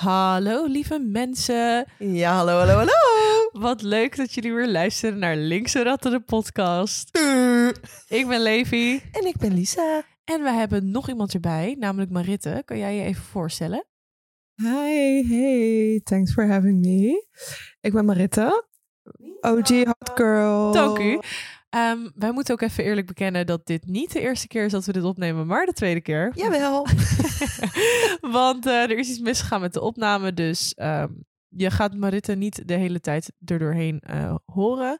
Hallo lieve mensen. Ja, hallo, hallo, hallo. Wat leuk dat jullie weer luisteren naar Linkse Ratten de podcast. Ik ben Levi En ik ben Lisa. en we hebben nog iemand erbij, namelijk Maritte. Kan jij je even voorstellen? Hi, hey, thanks for having me. Ik ben Maritte, OG Hot Girl. Dank u. Ehm, wij moeten ook even eerlijk bekennen dat dit niet de eerste keer is dat we dit opnemen, maar de tweede keer. Jawel. Want eh, er is iets misgegaan met de opname, dus ehm, je gaat Maritte niet de hele tijd er doorheen eh, horen.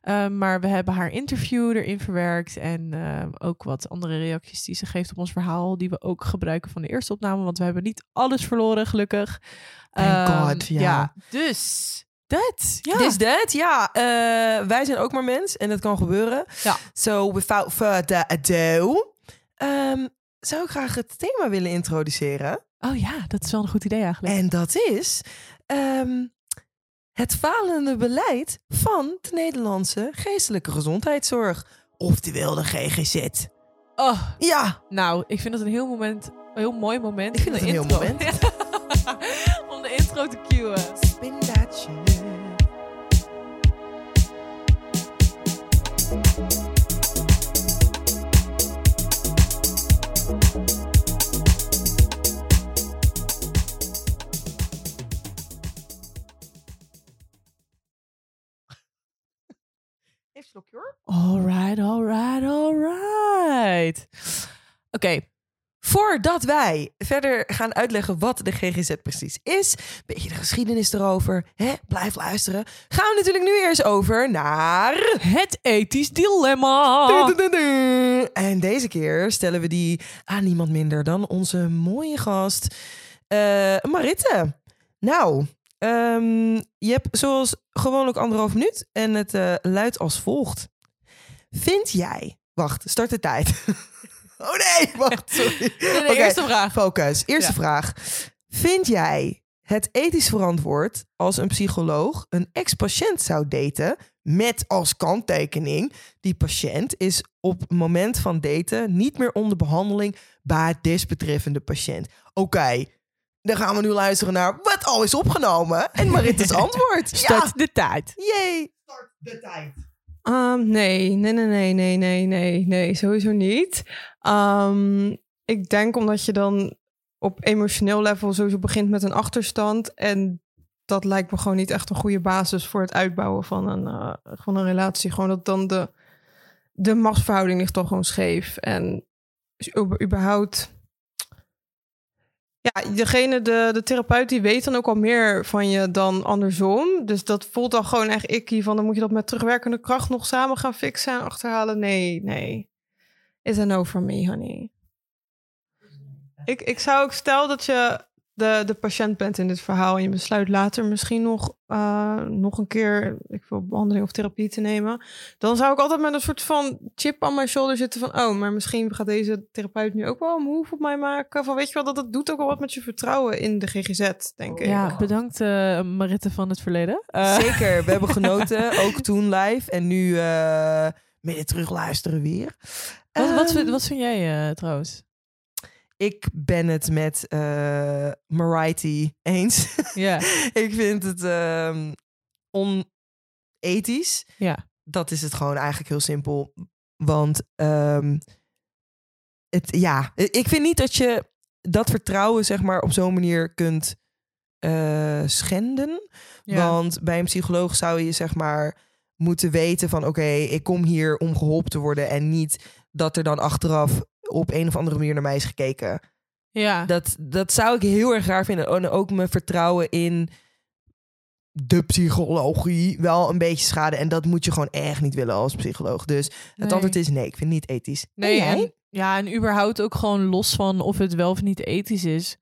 Ehm, maar we hebben haar interview erin verwerkt en ehm, ook wat andere reacties die ze geeft op ons verhaal, die we ook gebruiken van de eerste opname, want we hebben niet alles verloren, gelukkig. Ehm, God, ja. Dus dat, ja. Dus dat, ja. eh, wij zijn ook maar mens en dat kan gebeuren. Ja. So, without further ado, ehm, zou ik graag het thema willen introduceren. Oh ja, dat is wel een goed idee eigenlijk. En dat is ehm, het falende beleid van de Nederlandse geestelijke gezondheidszorg. Oftewel de GGZ. Oh, Ja, nou, ik vind dat een heel moment, een heel mooi moment. Ik vind het een heel intro- om de intro te cueën. spin that shit. Slokje hoor. Alright, alright, alright. Oké, Voordat wij verder gaan uitleggen wat de GGZ precies is, beetje de geschiedenis erover, hè, blijf luisteren, gaan we natuurlijk nu eerst over naar... het ethisch dilemma. En deze keer stellen we die aan niemand minder dan onze mooie gast, eh Maritte. Nou, ehm, je hebt zoals gewoonlijk anderhalf minuut en het eh, luidt als volgt. Vind jij... Wacht, start de tijd. oh nee, wacht, sorry. Nee, nee, Oké, eerste vraag. Focus. Eerste Ja. vraag. Vind jij het ethisch verantwoord als een psycholoog een ex-patiënt zou daten met als kanttekening die patiënt is op het moment van daten niet meer onder behandeling bij het desbetreffende patiënt? Oké, dan gaan we nu luisteren naar wat al is opgenomen en Maritte's antwoord. Start de tijd. Ja, yay. Start de tijd. Ehm, nee, nee, nee, nee, nee, nee, nee, nee, sowieso niet. Ehm, ik denk omdat je dan op emotioneel level sowieso begint met een achterstand. En dat lijkt me gewoon niet echt een goede basis voor het uitbouwen van een, eh, van een relatie. Gewoon dat dan de, de machtsverhouding ligt toch gewoon scheef. En überhaupt... Ja, degene, de, de therapeut, die weet dan ook al meer van je dan andersom. Dus dat voelt dan gewoon echt ikkie van... dan moet je dat met terugwerkende kracht nog samen gaan fixen en achterhalen. Nee, nee. Is a no for me, honey. Ik, ik zou ook stel dat je de, de patiënt bent in dit verhaal... en je besluit later misschien nog, eh, nog een keer... ik wil behandeling of therapie te nemen... dan zou ik altijd met een soort van chip on my shoulder zitten van... oh, maar misschien gaat deze therapeut nu ook wel een move op mij maken. Van weet je wel, dat het doet ook wel wat met je vertrouwen in de GGZ, denk ik. Ja, bedankt eh, Maritte van het verleden. Eh, Zeker, we hebben genoten, ook toen live en nu eh midden terug luisteren weer. wat, wat, Ehm, vind- wat vind jij eh, trouwens? Ik ben het met eh Mariety eens. Ja, ik vind het ehm, onethisch. ja. Dat is het gewoon eigenlijk heel simpel. Want ehm, het, ja, ik vind niet dat je dat vertrouwen zeg maar op zo'n manier kunt eh, schenden. ja. Want bij een psycholoog zou je zeg maar moeten weten van oké, ik kom hier om geholpen te worden en niet dat er dan achteraf op een of andere manier naar mij is gekeken. ja. Dat, dat zou ik heel erg raar vinden. En ook mijn vertrouwen in de psychologie wel een beetje schade. En dat moet je gewoon echt niet willen als psycholoog. Dus het Nee. antwoord is nee, ik vind het niet ethisch. Nee, en, ja, en überhaupt ook gewoon los van of het wel of niet ethisch is.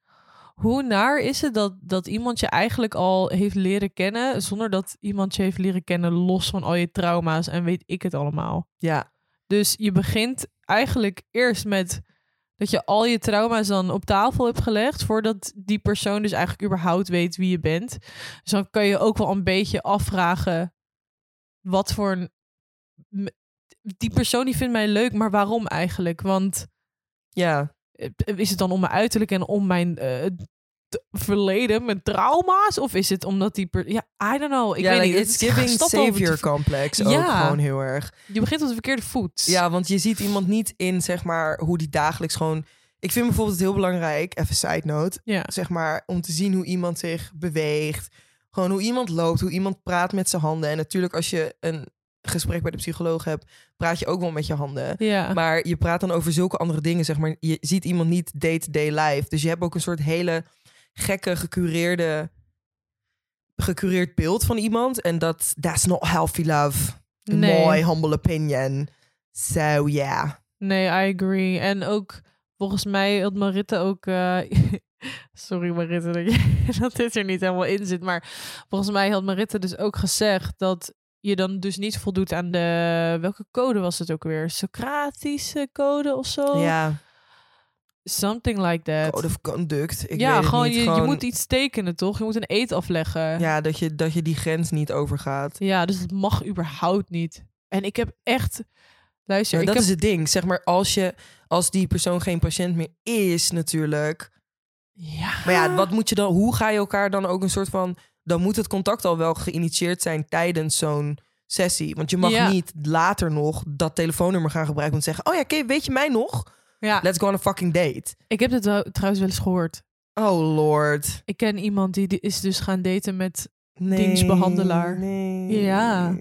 Hoe naar is het dat, dat iemand je eigenlijk al heeft leren kennen, zonder dat iemand je heeft leren kennen, los van al je trauma's en weet ik het allemaal. Ja, Dus je begint eigenlijk eerst met dat je al je trauma's dan op tafel hebt gelegd, voordat die persoon dus eigenlijk überhaupt weet wie je bent. Dus dan kan je ook wel een beetje afvragen wat voor een... Die persoon die vindt mij leuk, maar waarom eigenlijk? Want ja. eh, is het dan om mijn uiterlijk en om mijn eh, verleden met trauma's? Of is het omdat die... Per ja, I don't know. Ik ja, weet like, niet. it's Het giving over savior complex ook Ja. gewoon heel erg. Je begint op de verkeerde voet. Ja, want je ziet iemand niet in, zeg maar, hoe die dagelijks gewoon... Ik vind bijvoorbeeld het heel belangrijk, even side note, Ja. zeg maar, om te zien hoe iemand zich beweegt. Gewoon hoe iemand loopt, hoe iemand praat met zijn handen. En natuurlijk als je een gesprek bij de psycholoog hebt, praat je ook wel met je handen. Ja. Maar je praat dan over zulke andere dingen, zeg maar. Je ziet iemand niet day-to-day life. Dus je hebt ook een soort hele gekke, gecureerde... gecureerd beeld van iemand. En dat, that's not healthy love. Nee. my humble opinion. So, yeah. Nee, I agree. En ook, volgens mij had Maritte ook... eh, Sorry Maritte dat, je, dat dit er niet helemaal in zit. Maar volgens mij had Maritte dus ook gezegd dat je dan dus niet voldoet aan de... Welke code was het ook weer? Socratische code of zo? Ja, Something like that. code of conduct. Ik ja, weet het gewoon, niet. je, je moet iets tekenen, toch? Je moet een eet afleggen. Ja, dat je, dat je die grens niet overgaat. Ja, dus dat mag überhaupt niet. En ik heb echt... Luister, Ja, ik dat heb... is het ding. Zeg maar, als, je, als die persoon geen patiënt meer is, natuurlijk. Ja. Maar ja, wat moet je dan? Hoe ga je elkaar dan ook een soort van. Dan moet het contact al wel geïnitieerd zijn tijdens zo'n sessie. Want je mag Ja. niet later nog dat telefoonnummer gaan gebruiken te zeggen: Oh ja, oké, weet je mij nog? Ja, Let's go on a fucking date. ik heb wel- trouwens wel eens gehoord. Oh lord. Ik ken iemand die, is dus gaan daten met... Nee, Dienstbehandelaar. Nee. Ja.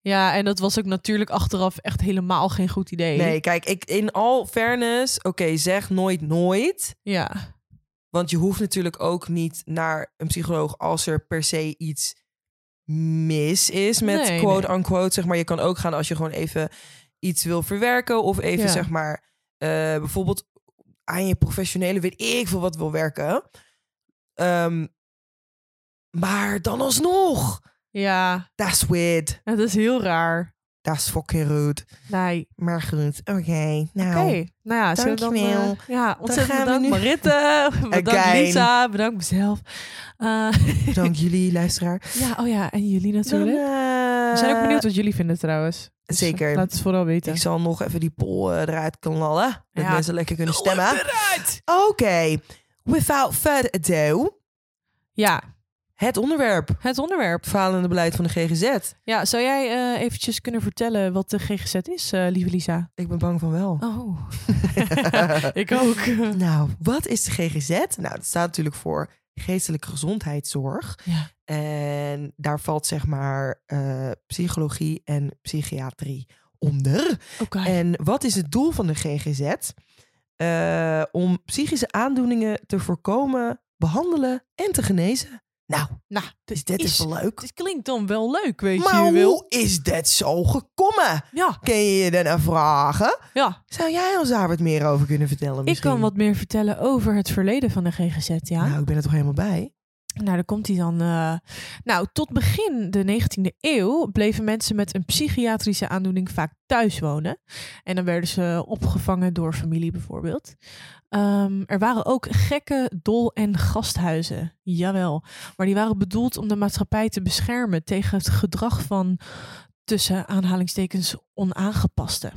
Ja, en dat was ook natuurlijk achteraf echt helemaal geen goed idee. Nee, kijk, ik, in all fairness, oké, zeg nooit nooit. Ja, Want je hoeft natuurlijk ook niet naar een psycholoog als er per se iets mis is met Nee, quote nee. unquote. Zeg maar, je kan ook gaan als je gewoon even iets wil verwerken of even Ja. zeg maar bijvoorbeeld aan je professionele weet ik veel wat wil werken. Ehm, maar dan alsnog, ja, that's weird. dat is heel raar. That's fucking rude. Nee, Maar goed, oké. Nou, oké. Nou ja, dan... eh, ja, ontzettend we bedankt Maritte. bedankt Again. Lisa. Bedankt mezelf. Eh, bedankt jullie, luisteraar. ja, oh ja, en jullie Dan, natuurlijk. eh, We zijn ook benieuwd wat jullie vinden trouwens. Dus, Zeker. Laat het vooral weten. Ik zal nog even die poll eh, eruit knallen. Dat Ja, mensen lekker kunnen stemmen. Oké, without further ado, Ja, het onderwerp. het onderwerp. Falende beleid van de GGZ. Ja, zou jij eh, eventjes kunnen vertellen wat de GGZ is, eh, lieve Lisa? Ik ben bang van wel. Oh, ik ook. nou, wat is de GGZ? Nou, dat staat natuurlijk voor geestelijke gezondheidszorg. Ja. En daar valt zeg maar eh, psychologie en psychiatrie onder. Oké. En wat is het doel van de GGZ? Eh, om psychische aandoeningen te voorkomen, behandelen en te genezen. Nou, Nou, is dit is wel leuk. Het klinkt dan wel leuk, weet Maar je wel. hoe is dit zo gekomen? Ja, Kun je je daarna vragen? ja. Zou jij ons daar wat meer over kunnen vertellen Ik misschien? kan wat meer vertellen over het verleden van de GGZ, ja. Nou, ik ben er toch helemaal bij. Nou, daar komt hij dan. eh. Nou, tot begin de 19e eeuw bleven mensen met een psychiatrische aandoening vaak thuis wonen. En dan werden ze opgevangen door familie bijvoorbeeld. Ehm, er waren ook gekke dol- en gasthuizen. Jawel. Maar die waren bedoeld om de maatschappij te beschermen tegen het gedrag van tussen aanhalingstekens onaangepaste.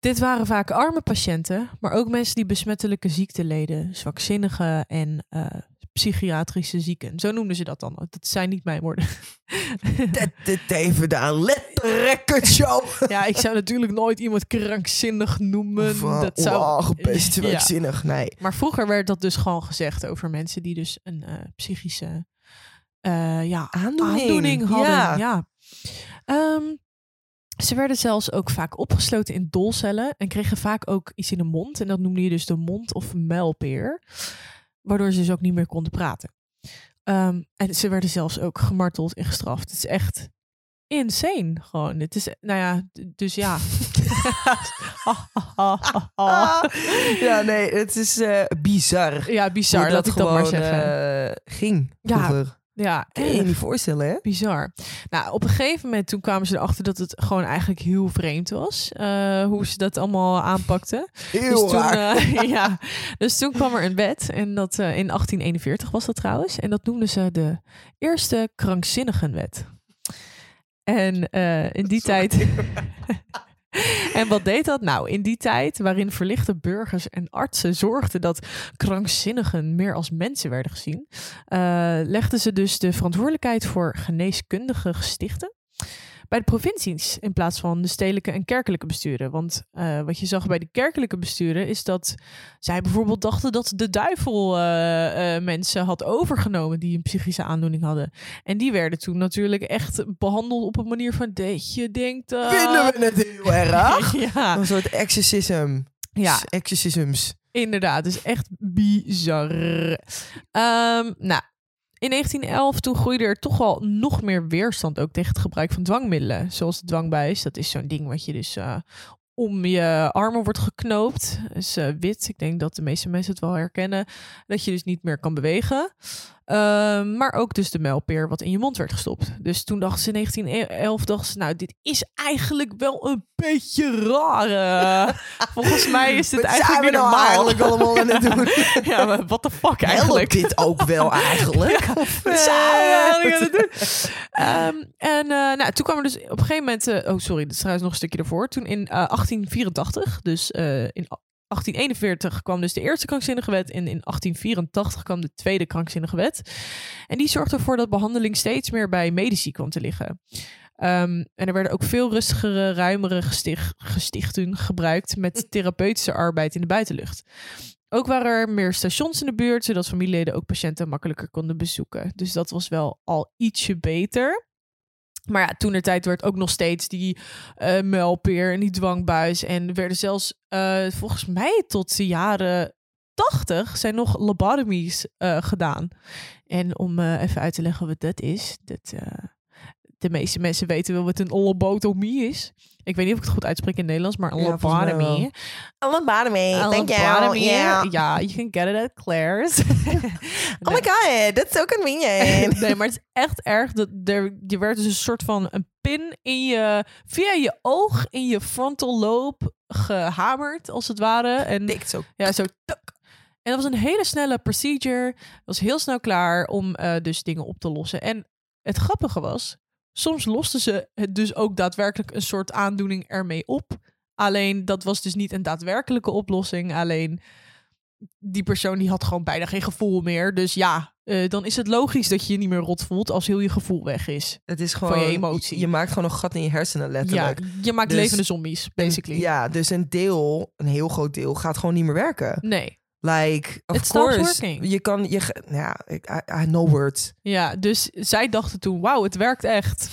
Dit waren vaak arme patiënten, maar ook mensen die besmettelijke ziekten leden, zwakzinnigen en eh, psychiatrische zieken. Zo noemden ze dat dan. Dat zijn niet mijn woorden. Dit, dit even daar letterrecord show. ja, ik zou natuurlijk nooit iemand krankzinnig noemen. Of uh, dat zou... ongepest, Ja. werkzinnig. Nee. Maar vroeger werd dat dus gewoon gezegd over mensen die dus een eh, psychische eh, ja, Aandoening. aandoening hadden. Ja. Ja. Ehm, ze werden zelfs ook vaak opgesloten in dolcellen en kregen vaak ook iets in de mond. En dat noemde je dus de mond- of muilpeer. Waardoor ze dus ook niet meer konden praten. Ehm, en ze werden zelfs ook gemarteld en gestraft. Het is echt insane gewoon. Het is, nou ja, dus ja. Ja, nee, het is eh, bizar. ja, bizar. dat ik dat maar zeggen. eh, ging Ja, vroeger. Ja, Kun je je erg. niet voorstellen, hè? Bizar. Nou, op een gegeven moment toen kwamen ze erachter dat het gewoon eigenlijk heel vreemd was. eh, hoe ze dat allemaal aanpakten. Heel dus toen, eh, ja, dus toen kwam er een wet. En dat eh, in 1841 was dat trouwens. En dat noemden ze de eerste krankzinnigenwet. En eh, in die tijd. En wat deed dat? Nou, in die tijd waarin verlichte burgers en artsen zorgden dat krankzinnigen meer als mensen werden gezien, eh, legden ze dus de verantwoordelijkheid voor geneeskundige gestichten bij de provincies in plaats van de stedelijke en kerkelijke besturen. Want eh, wat je zag bij de kerkelijke besturen is dat zij bijvoorbeeld dachten dat de duivel eh, eh, mensen had overgenomen die een psychische aandoening hadden. En die werden toen natuurlijk echt behandeld op een manier van dat je denkt. Vinden we het heel erg? ja, Een soort exorcism. ja, Exorcisms. Inderdaad, dus echt bizar. Ehm, nou, in 1911 toen groeide er toch wel nog meer weerstand ook tegen het gebruik van dwangmiddelen. Zoals de dwangbuis. Dat is zo'n ding wat je dus eh, om je armen wordt geknoopt. is eh, wit. Ik denk dat de meeste mensen het wel herkennen. Dat je dus niet meer kan bewegen. Ehm, maar ook dus de muilpeer wat in je mond werd gestopt. Dus toen dachten ze in 1911, dachten ze, nou, dit is eigenlijk wel een beetje raar. eh. volgens mij is dit Wat eigenlijk zijn we niet nou normaal. eigenlijk allemaal aan het doen? ja, maar what the fuck Helpt eigenlijk? dit ook wel eigenlijk? Of, Wat zijn we eigenlijk aan het doen? Ehm, en nou, toen kwam er dus op een gegeven moment... eh, oh, sorry, dat is trouwens nog een stukje ervoor. Toen in eh, 1884, dus eh, in 1841 kwam dus de eerste krankzinnige wet... en in 1884 kwam de tweede krankzinnige wet. En die zorgde ervoor dat behandeling steeds meer bij medici kwam te liggen. Ehm, en er werden ook veel rustigere, ruimere gesticht, gestichten gebruikt... met therapeutische arbeid in de buitenlucht. Ook waren er meer stations in de buurt, zodat familieleden ook patiënten makkelijker konden bezoeken. Dus dat was wel al ietsje beter. Maar ja, toen de tijd werd ook nog steeds die eh muilpeer en die dwangbuis. En er werden zelfs, eh, volgens mij tot de jaren 80 zijn nog lobotomies eh, gedaan. En om even uit te leggen wat dat is. Dat, de meeste mensen weten wel wat een lobotomie is. Ik weet niet of ik het goed uitspreek in het Nederlands, maar een Ja, lobotomie. Een Thank you. Yeah. Ja, you can get it at Claire's. Oh my god, that's so convenient. nee, maar het is echt erg. Dat er, je werd dus een soort van een pin in je, via je oog in je frontal lobe gehamerd, als het ware. En Dikt zo. ja, zo. tuk. En dat was een hele snelle procedure. Was heel snel klaar om eh, dus dingen op te lossen. En het grappige was, soms losten ze het dus ook daadwerkelijk een soort aandoening ermee op. Alleen dat was dus niet een daadwerkelijke oplossing. Alleen die persoon die had gewoon bijna geen gevoel meer. Dus ja, eh, dan is het logisch dat je je niet meer rot voelt als heel je gevoel weg is. Het is gewoon... Van je emotie. Je maakt gewoon een gat in je hersenen, Ja, letterlijk. je maakt Dus- levende zombies, basically. Ja, dus een deel, een heel groot deel, gaat gewoon niet meer werken. Nee. Like, of It course, je kan, je, ja, ik, I, I know words. Ja, dus zij dachten toen, wauw, het werkt echt.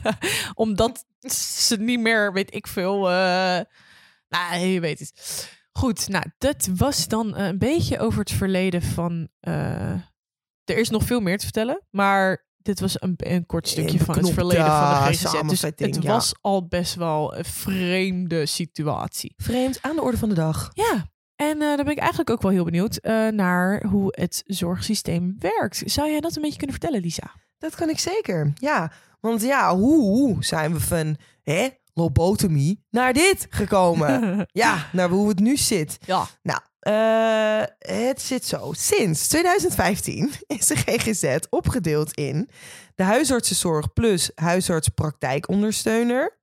Omdat ze niet meer, weet ik veel, eh nou, je weet het. Goed, nou, dat was dan een beetje over het verleden van... eh, er is nog veel meer te vertellen, maar dit was een, een kort stukje van het verleden van de GGZ. Dus het was al best wel een vreemde situatie. Vreemd aan de orde van de dag. Ja, en eh dan ben ik eigenlijk ook wel heel benieuwd eh, naar hoe het zorgsysteem werkt. Zou jij dat een beetje kunnen vertellen, Lisa? Dat kan ik zeker. Ja, want ja, hoe zijn we van hè, lobotomie naar dit gekomen? ja, naar hoe het nu zit. Ja. Nou, eh, het zit zo. Sinds 2015 is de GGZ opgedeeld in de huisartsenzorg plus huisartspraktijkondersteuner.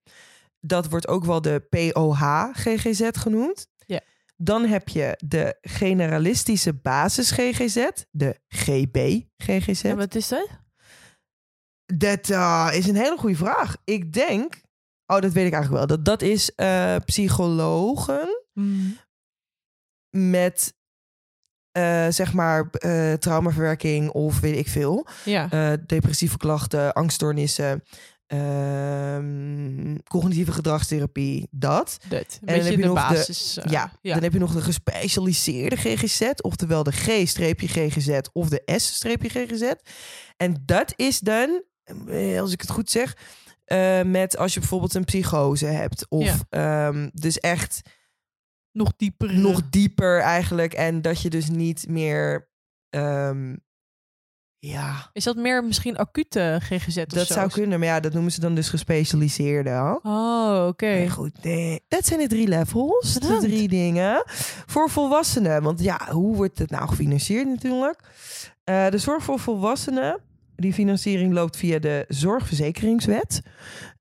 Dat wordt ook wel de POH-GGZ genoemd. Dan heb je de generalistische basis-GGZ, de GB-GGZ. En wat is dat? Dat eh, is een hele goede vraag. Ik denk, oh, dat weet ik eigenlijk wel. Dat dat is eh, psychologen met, eh, zeg maar, traumaverwerking of weet ik veel. Ja. Depressieve klachten, angststoornissen, ehm, cognitieve gedragstherapie, dat. Dat. En dan heb je de nog de- basis. eh, ja, ja. dan heb je nog de gespecialiseerde GGZ, oftewel de G-GGZ of de S-GGZ. En dat is dan, eh, als ik het goed zeg, eh, met als je bijvoorbeeld een psychose hebt. Of Ja. ehm, dus echt nog dieper. nog dieper eigenlijk. En dat je dus niet meer, ehm, ja, Is dat meer misschien acute GGZ of dat zo? zou kunnen. Maar ja, dat noemen ze dan dus gespecialiseerde. hè? Oh, oké. Nee, goed, nee. Dat zijn de drie levels. De drie dingen. Voor volwassenen. Want ja, hoe wordt het nou gefinancierd natuurlijk? Eh, de zorg voor volwassenen. Die financiering loopt via de Zorgverzekeringswet.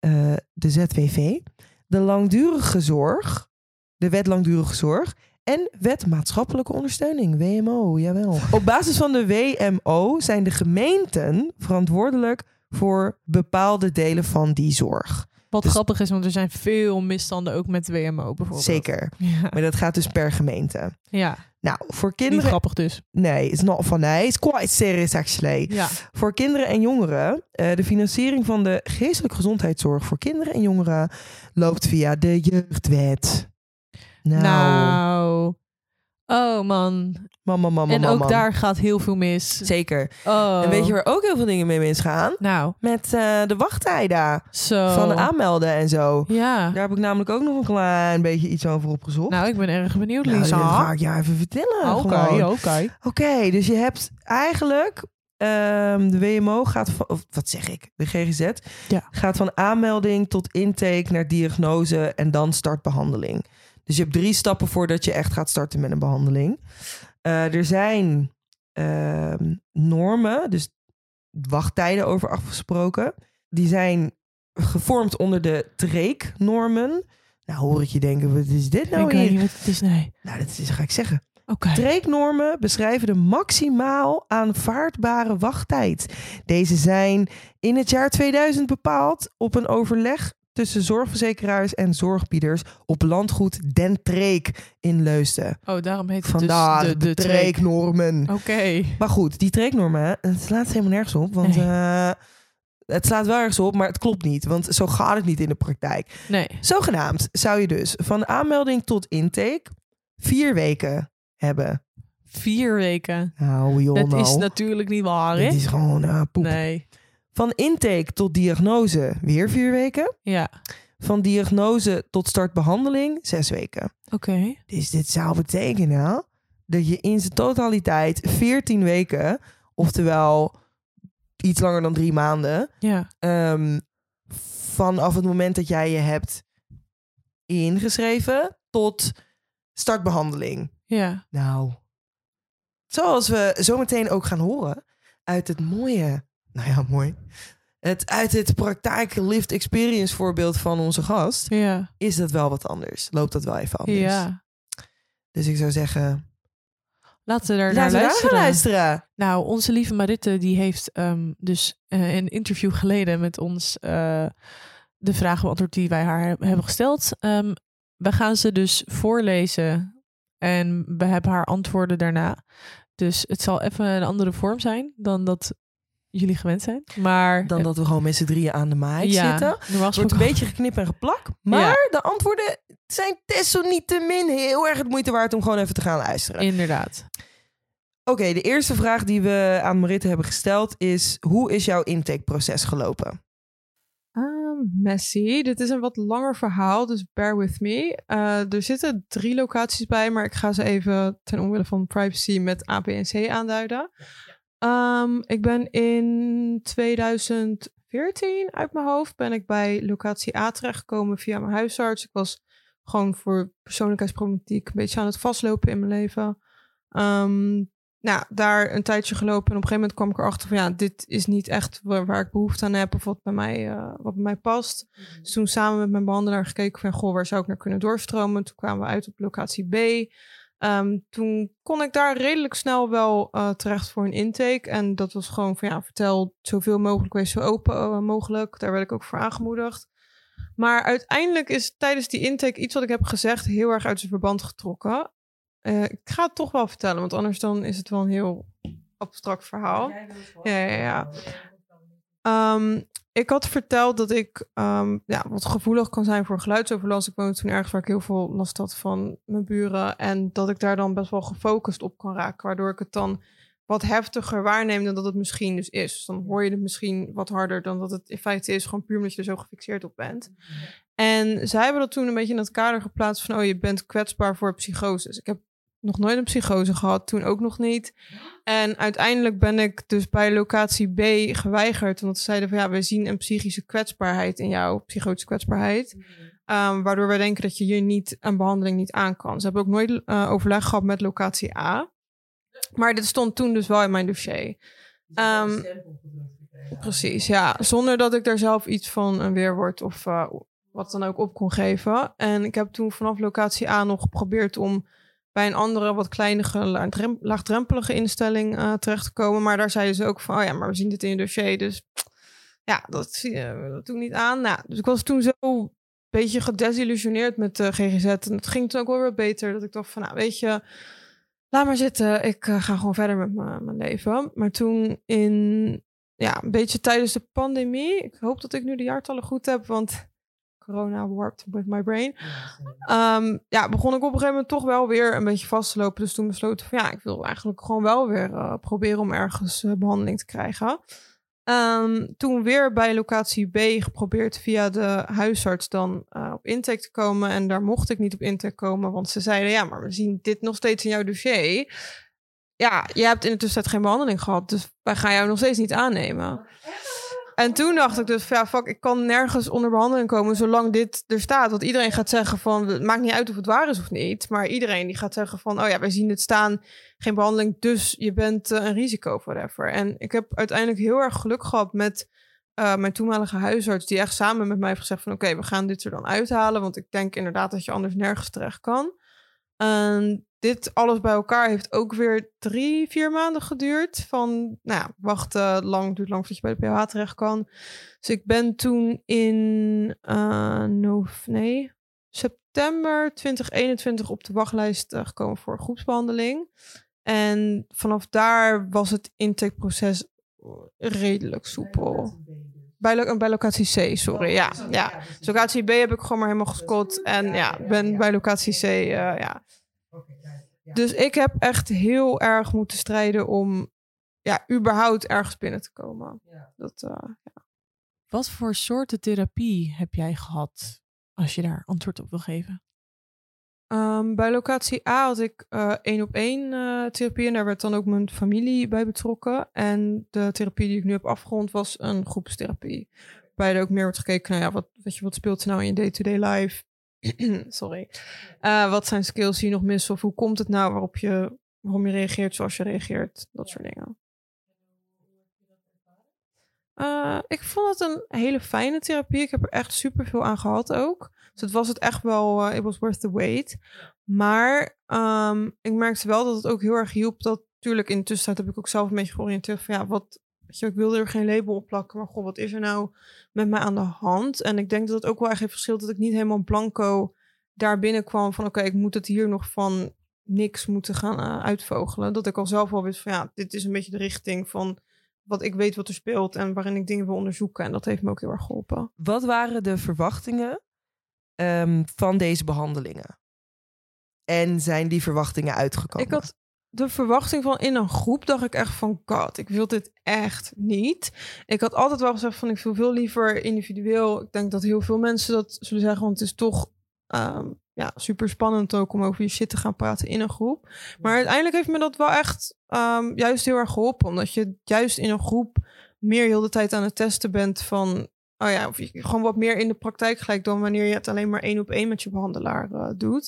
eh, de ZWV. de langdurige zorg, de wet langdurige zorg en wet maatschappelijke ondersteuning, WMO, jawel. Op basis van de WMO zijn de gemeenten verantwoordelijk voor bepaalde delen van die zorg. Wat Dus- grappig is, want er zijn veel misstanden ook met WMO bijvoorbeeld. Zeker. Ja, Maar dat gaat dus per gemeente. ja. Nou, voor niet kinderen... grappig dus. Nee, it's not funny. It's quite serious actually. Ja. Voor kinderen en jongeren, eh, de financiering van de geestelijke gezondheidszorg voor kinderen en jongeren loopt via de jeugdwet. Nou, Nou. Oh man. mama, mama, en mama. ook daar gaat heel veel mis. Zeker. Oh. En weet je waar ook heel veel dingen mee misgaan? Nou, Met eh, de wachttijden zo. van aanmelden en zo. Ja. Daar heb ik namelijk ook nog een klein beetje iets over opgezocht. Nou, ik ben erg benieuwd, Nou, Lisa. dat ga ik jou even vertellen. Ah, Oké, oké. Oké, dus je hebt eigenlijk ehm, de WMO gaat van, of wat zeg ik, de GGZ Ja. gaat van aanmelding tot intake naar diagnose en dan startbehandeling. Dus je hebt drie stappen voordat je echt gaat starten met een behandeling. Eh, er zijn ehm, normen, dus wachttijden over afgesproken. Die zijn gevormd onder de TREEK-normen. Nou, hoor ik je denken, wat is dit nou ik weet hier? niet wat het is, nee. Nou, dat is, ga ik zeggen. Oké. Treeknormen beschrijven de maximaal aanvaardbare wachttijd. Deze zijn in het jaar 2000 bepaald op een overleg tussen zorgverzekeraars en zorgbieders op landgoed Den Treek in Leusden. Oh, daarom heet het Vandaar dus de, de, de treek. treeknormen. Oké. Maar goed, die treeknormen, het slaat helemaal nergens op. Want Nee. eh, het slaat wel ergens op, maar het klopt niet. Want zo gaat het niet in de praktijk. Nee. Zogenaamd zou je dus van aanmelding tot intake vier weken hebben. Vier weken. Nou, joh, Dat nou. is natuurlijk niet waar, hè? Dit is gewoon eh, poep. Nee. Van intake tot diagnose weer vier weken. Ja. Van diagnose tot startbehandeling zes weken. Oké. Dus dit zou betekenen dat je in zijn totaliteit 14 weken, oftewel iets langer dan drie maanden, Ja. ehm, vanaf het moment dat jij je hebt ingeschreven tot startbehandeling. Ja. Nou, zoals we zometeen ook gaan horen uit het mooie, nou ja, mooi. Het, uit het praktijk lived experience voorbeeld van onze gast Ja. is dat wel wat anders. Loopt dat wel even anders. Ja. Dus ik zou zeggen, Laten we daar naar daar luisteren. luisteren. Nou, onze lieve Maritte die heeft ehm, dus eh, een interview geleden met ons eh, de vragen beantwoord die wij haar he- hebben gesteld. Ehm, we gaan ze dus voorlezen en we hebben haar antwoorden daarna. Dus het zal even een andere vorm zijn dan dat jullie gewend zijn. Maar Dan dat we gewoon met z'n drieën aan de mic ja, zitten. wordt een beetje geknip en geplak. Maar de antwoorden zijn desalniettemin heel erg het moeite waard om gewoon even te gaan luisteren. inderdaad. Oké, de eerste vraag die we aan Maritte hebben gesteld is... hoe is jouw intakeproces gelopen? Um, messy. Dit is een wat langer verhaal, dus bear with me. Eh, er zitten drie locaties bij, maar ik ga ze even ten omwille van privacy met A, B en Ehm, ik ben in 2014 uit mijn hoofd ben ik bij locatie A terechtgekomen via mijn huisarts. Ik was gewoon voor persoonlijkheidsproblematiek een beetje aan het vastlopen in mijn leven. Ehm, nou, daar een tijdje gelopen en op een gegeven moment kwam ik erachter van ja, dit is niet echt waar, waar ik behoefte aan heb of wat bij mij, eh, wat bij mij past. Dus toen samen met mijn behandelaar gekeken van goh, waar zou ik naar kunnen doorstromen? Toen kwamen we uit op locatie B. Ehm, toen kon ik daar redelijk snel wel eh, terecht voor een intake. En dat was gewoon van ja, vertel zoveel mogelijk, wees zo open eh, mogelijk. Daar werd ik ook voor aangemoedigd. Maar uiteindelijk is tijdens die intake iets wat ik heb gezegd heel erg uit zijn verband getrokken. Eh, ik ga het toch wel vertellen, want anders dan is het wel een heel abstract verhaal. Ja, ja, ja. Ehm, ik had verteld dat ik ehm, ja, wat gevoelig kan zijn voor geluidsoverlast. Ik woonde toen ergens waar ik heel veel last had van mijn buren. En dat ik daar dan best wel gefocust op kan raken. Waardoor ik het dan wat heftiger waarneem dan dat het misschien dus is. Dus dan hoor je het misschien wat harder dan dat het in feite is. Gewoon puur omdat je er zo gefixeerd op bent. En zij hebben dat toen een beetje in het kader geplaatst van... oh, je bent kwetsbaar voor psychoses. Ik heb nog nooit een psychose gehad, toen ook nog niet. En uiteindelijk ben ik dus bij locatie B geweigerd. Omdat ze zeiden van ja, we zien een psychische kwetsbaarheid in jou, psychotische kwetsbaarheid. Ehm, waardoor wij denken dat je hier niet een behandeling niet aan kan. Ze hebben ook nooit eh, overleg gehad met locatie A. Maar dit stond toen dus wel in mijn dossier. Ehm, precies, ja. Zonder dat ik daar zelf iets van een weerwoord of eh, wat dan ook op kon geven. En ik heb toen vanaf locatie A nog geprobeerd om bij een andere, wat kleinere, laagdrem- laagdrempelige instelling eh, terecht te komen. Maar daar zeiden ze ook van, oh ja, maar we zien dit in je dossier. Dus ja, dat zie je ik niet aan. Nou, dus ik was toen zo een beetje gedesillusioneerd met de GGZ. En het ging toen ook wel weer beter. Dat ik dacht van, nou weet je, laat maar zitten. Ik eh, ga gewoon verder met mijn mijn leven. Maar toen in, ja, een beetje tijdens de pandemie. Ik hoop dat ik nu de jaartallen goed heb, want corona warped with my brain. Ehm, ja, begon ik op een gegeven moment toch wel weer een beetje vast te lopen. Dus toen besloten van ja, ik wil eigenlijk gewoon wel weer eh, proberen om ergens eh, behandeling te krijgen. Ehm, toen weer bij locatie B geprobeerd via de huisarts dan eh, op intake te komen. En daar mocht ik niet op intake komen, want ze zeiden ja, maar we zien dit nog steeds in jouw dossier. Ja, je hebt in de tussentijd geen behandeling gehad, dus wij gaan jou nog steeds niet aannemen. En toen dacht ik dus, ja, fuck, ik kan nergens onder behandeling komen zolang dit er staat. Want iedereen gaat zeggen van, het maakt niet uit of het waar is of niet. Maar iedereen die gaat zeggen van, oh ja, wij zien het staan, geen behandeling, dus je bent eh, een risico, whatever. En ik heb uiteindelijk heel erg geluk gehad met eh, mijn toenmalige huisarts, die echt samen met mij heeft gezegd van, oké, we gaan dit er dan uithalen. Want ik denk inderdaad dat je anders nergens terecht kan. En dit alles bij elkaar heeft ook weer drie, vier maanden geduurd. Van, nou ja, wachten, lang, duurt lang voordat je bij de PH terecht kan. Dus ik ben toen in, eh, no, nee, september 2021 op de wachtlijst eh, gekomen voor groepsbehandeling. En vanaf daar was het intakeproces redelijk soepel. Bij, lo- bij locatie C, sorry. Ja, ja. Dus locatie B heb ik gewoon maar helemaal gescot. En ja, ben bij locatie C, eh, ja. Dus ik heb echt heel erg moeten strijden om ja, überhaupt ergens binnen te komen. Dat, eh, Wat voor soorten therapie heb jij gehad? Als je daar antwoord op wil geven. Ehm, bij locatie A had ik eh, één op één eh, therapie en daar werd dan ook mijn familie bij betrokken. En de therapie die ik nu heb afgerond was een groepstherapie. Waarbij er ook meer wordt gekeken naar ja, wat, weet je, wat speelt er nou in je day-to-day life. Sorry. Eh, wat zijn skills die je nog missen of hoe komt het nou waarop je, waarom je reageert zoals je reageert. Dat soort dingen. Eh, ik vond het een hele fijne therapie. Ik heb er echt super veel aan gehad ook. Dus het was het echt wel, eh, it was worth the wait. Maar ehm, ik merkte wel dat het ook heel erg hielp. Dat natuurlijk in de tussentijd heb ik ook zelf een beetje georiënteerd van ja, wat, weet je, ik wilde er geen label op plakken. Maar goh, wat is er nou met mij aan de hand? En ik denk dat het ook wel echt heeft verschilt dat ik niet helemaal blanco daar binnenkwam van oké, ik moet het hier nog van niks moeten gaan eh, uitvogelen. Dat ik al zelf wel wist van ja, dit is een beetje de richting van wat ik weet wat er speelt en waarin ik dingen wil onderzoeken. En dat heeft me ook heel erg geholpen. Wat waren de verwachtingen ehm, van deze behandelingen? En zijn die verwachtingen uitgekomen? Ik had de verwachting van in een groep, dacht ik echt van god, ik wil dit echt niet. Ik had altijd wel gezegd van ik wil veel liever individueel. Ik denk dat heel veel mensen dat zullen zeggen, want het is toch ehm, ja, super spannend ook om over je shit te gaan praten in een groep. Maar uiteindelijk heeft me dat wel echt ehm, juist heel erg geholpen, omdat je juist in een groep meer heel de tijd aan het testen bent van Oh ja, of je gewoon wat meer in de praktijk gelijk dan wanneer je het alleen maar één op één met je behandelaar eh, doet.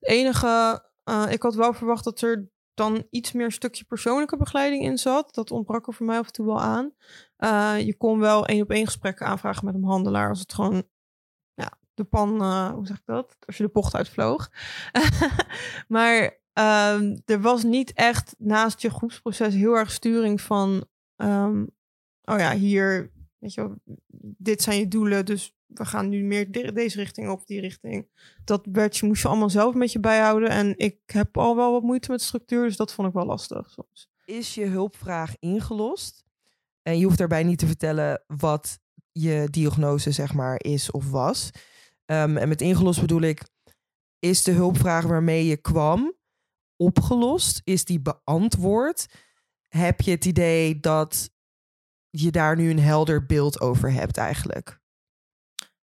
Het enige, eh, ik had wel verwacht dat er dan iets meer stukje persoonlijke begeleiding in zat. Dat ontbrak er voor mij af en toe wel aan. Eh, je kon wel één op één gesprekken aanvragen met een behandelaar als het gewoon ja, de pan, eh, hoe zeg ik dat? Als je de pocht uitvloog. maar ehm, er was niet echt naast je groepsproces heel erg sturing van, ehm, oh ja, hier, weet je, dit zijn je doelen, dus we gaan nu meer de- deze richting of die richting. Dat je moest je allemaal zelf met je bijhouden. En ik heb al wel wat moeite met structuur, dus dat vond ik wel lastig soms. Is je hulpvraag ingelost? En je hoeft daarbij niet te vertellen wat je diagnose zeg maar is of was. Ehm, en met ingelost bedoel ik, is de hulpvraag waarmee je kwam opgelost? Is die beantwoord? Heb je het idee dat je daar nu een helder beeld over hebt eigenlijk?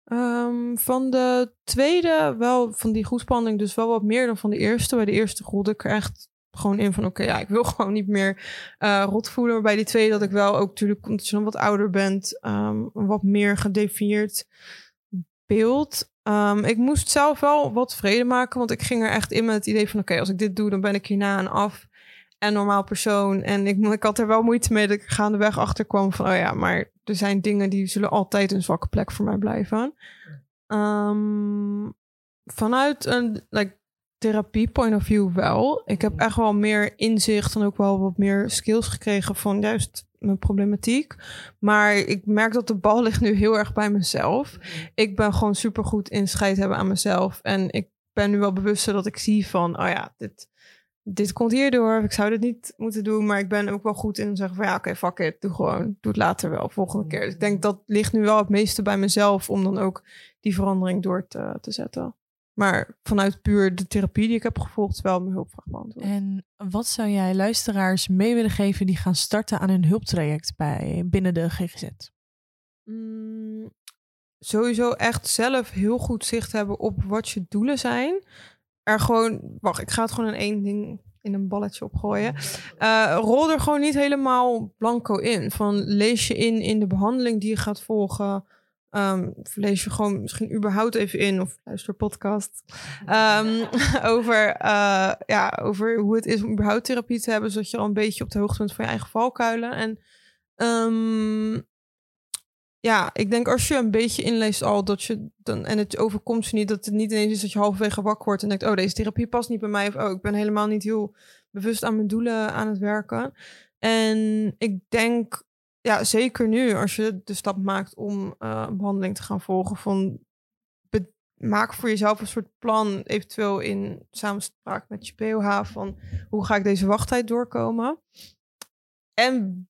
Ehm, van de tweede, wel van die groepsbehandeling, dus wel wat meer dan van de eerste. Bij de eerste voelde ik er echt gewoon in van, oké, ja, ik wil gewoon niet meer eh, rot voelen. Maar bij die tweede dat ik wel ook natuurlijk, omdat je dan wat ouder bent, een wat meer gedefinieerd beeld. Ehm, ik moest zelf wel wat vrede maken, want ik ging er echt in met het idee van, oké, als ik dit doe, dan ben ik hierna en af. En normaal persoon. En ik, ik had er wel moeite mee dat ik gaandeweg achter kwam van, oh ja, maar er zijn dingen die zullen altijd een zwakke plek voor mij blijven. Ehm, vanuit een like, therapie point of view wel. Ik heb echt wel meer inzicht en ook wel wat meer skills gekregen van juist mijn problematiek. Maar ik merk dat de bal ligt nu heel erg bij mezelf. Ik ben gewoon super goed in scheid hebben aan mezelf. En ik ben nu wel bewust dat ik zie van, oh ja, dit, dit komt hierdoor. Ik zou dit niet moeten doen. Maar ik ben ook wel goed in zeggen van ja, oké, fuck it. Doe gewoon. Doe het later wel, volgende keer. Dus ik denk dat ligt nu wel het meeste bij mezelf om dan ook die verandering door te, te zetten. Maar vanuit puur de therapie die ik heb gevolgd, wel mijn hulpvraag beantwoord. En wat zou jij luisteraars mee willen geven die gaan starten aan hun hulptraject bij, binnen de GGZ? Mm, sowieso echt zelf heel goed zicht hebben op wat je doelen zijn. Er gewoon, wacht, ik ga het gewoon in één ding in een balletje opgooien. Uh, rol er gewoon niet helemaal blanco in. Van lees je in in de behandeling die je gaat volgen. Um, lees je gewoon misschien überhaupt even in of luister podcast um, over, uh, ja, over hoe het is om überhaupt therapie te hebben, zodat je al een beetje op de hoogte bent van je eigen valkuilen. En um, ja, ik denk als je een beetje inleest al dat je dan en het overkomt je niet dat het niet ineens is dat je halverwege wakker wordt en denkt, oh deze therapie past niet bij mij of oh ik ben helemaal niet heel bewust aan mijn doelen aan het werken. En ik denk ja, zeker nu als je de stap maakt om uh, behandeling te gaan volgen van maak voor jezelf een soort plan, eventueel in samenspraak met je POH van hoe ga ik deze wachttijd doorkomen. En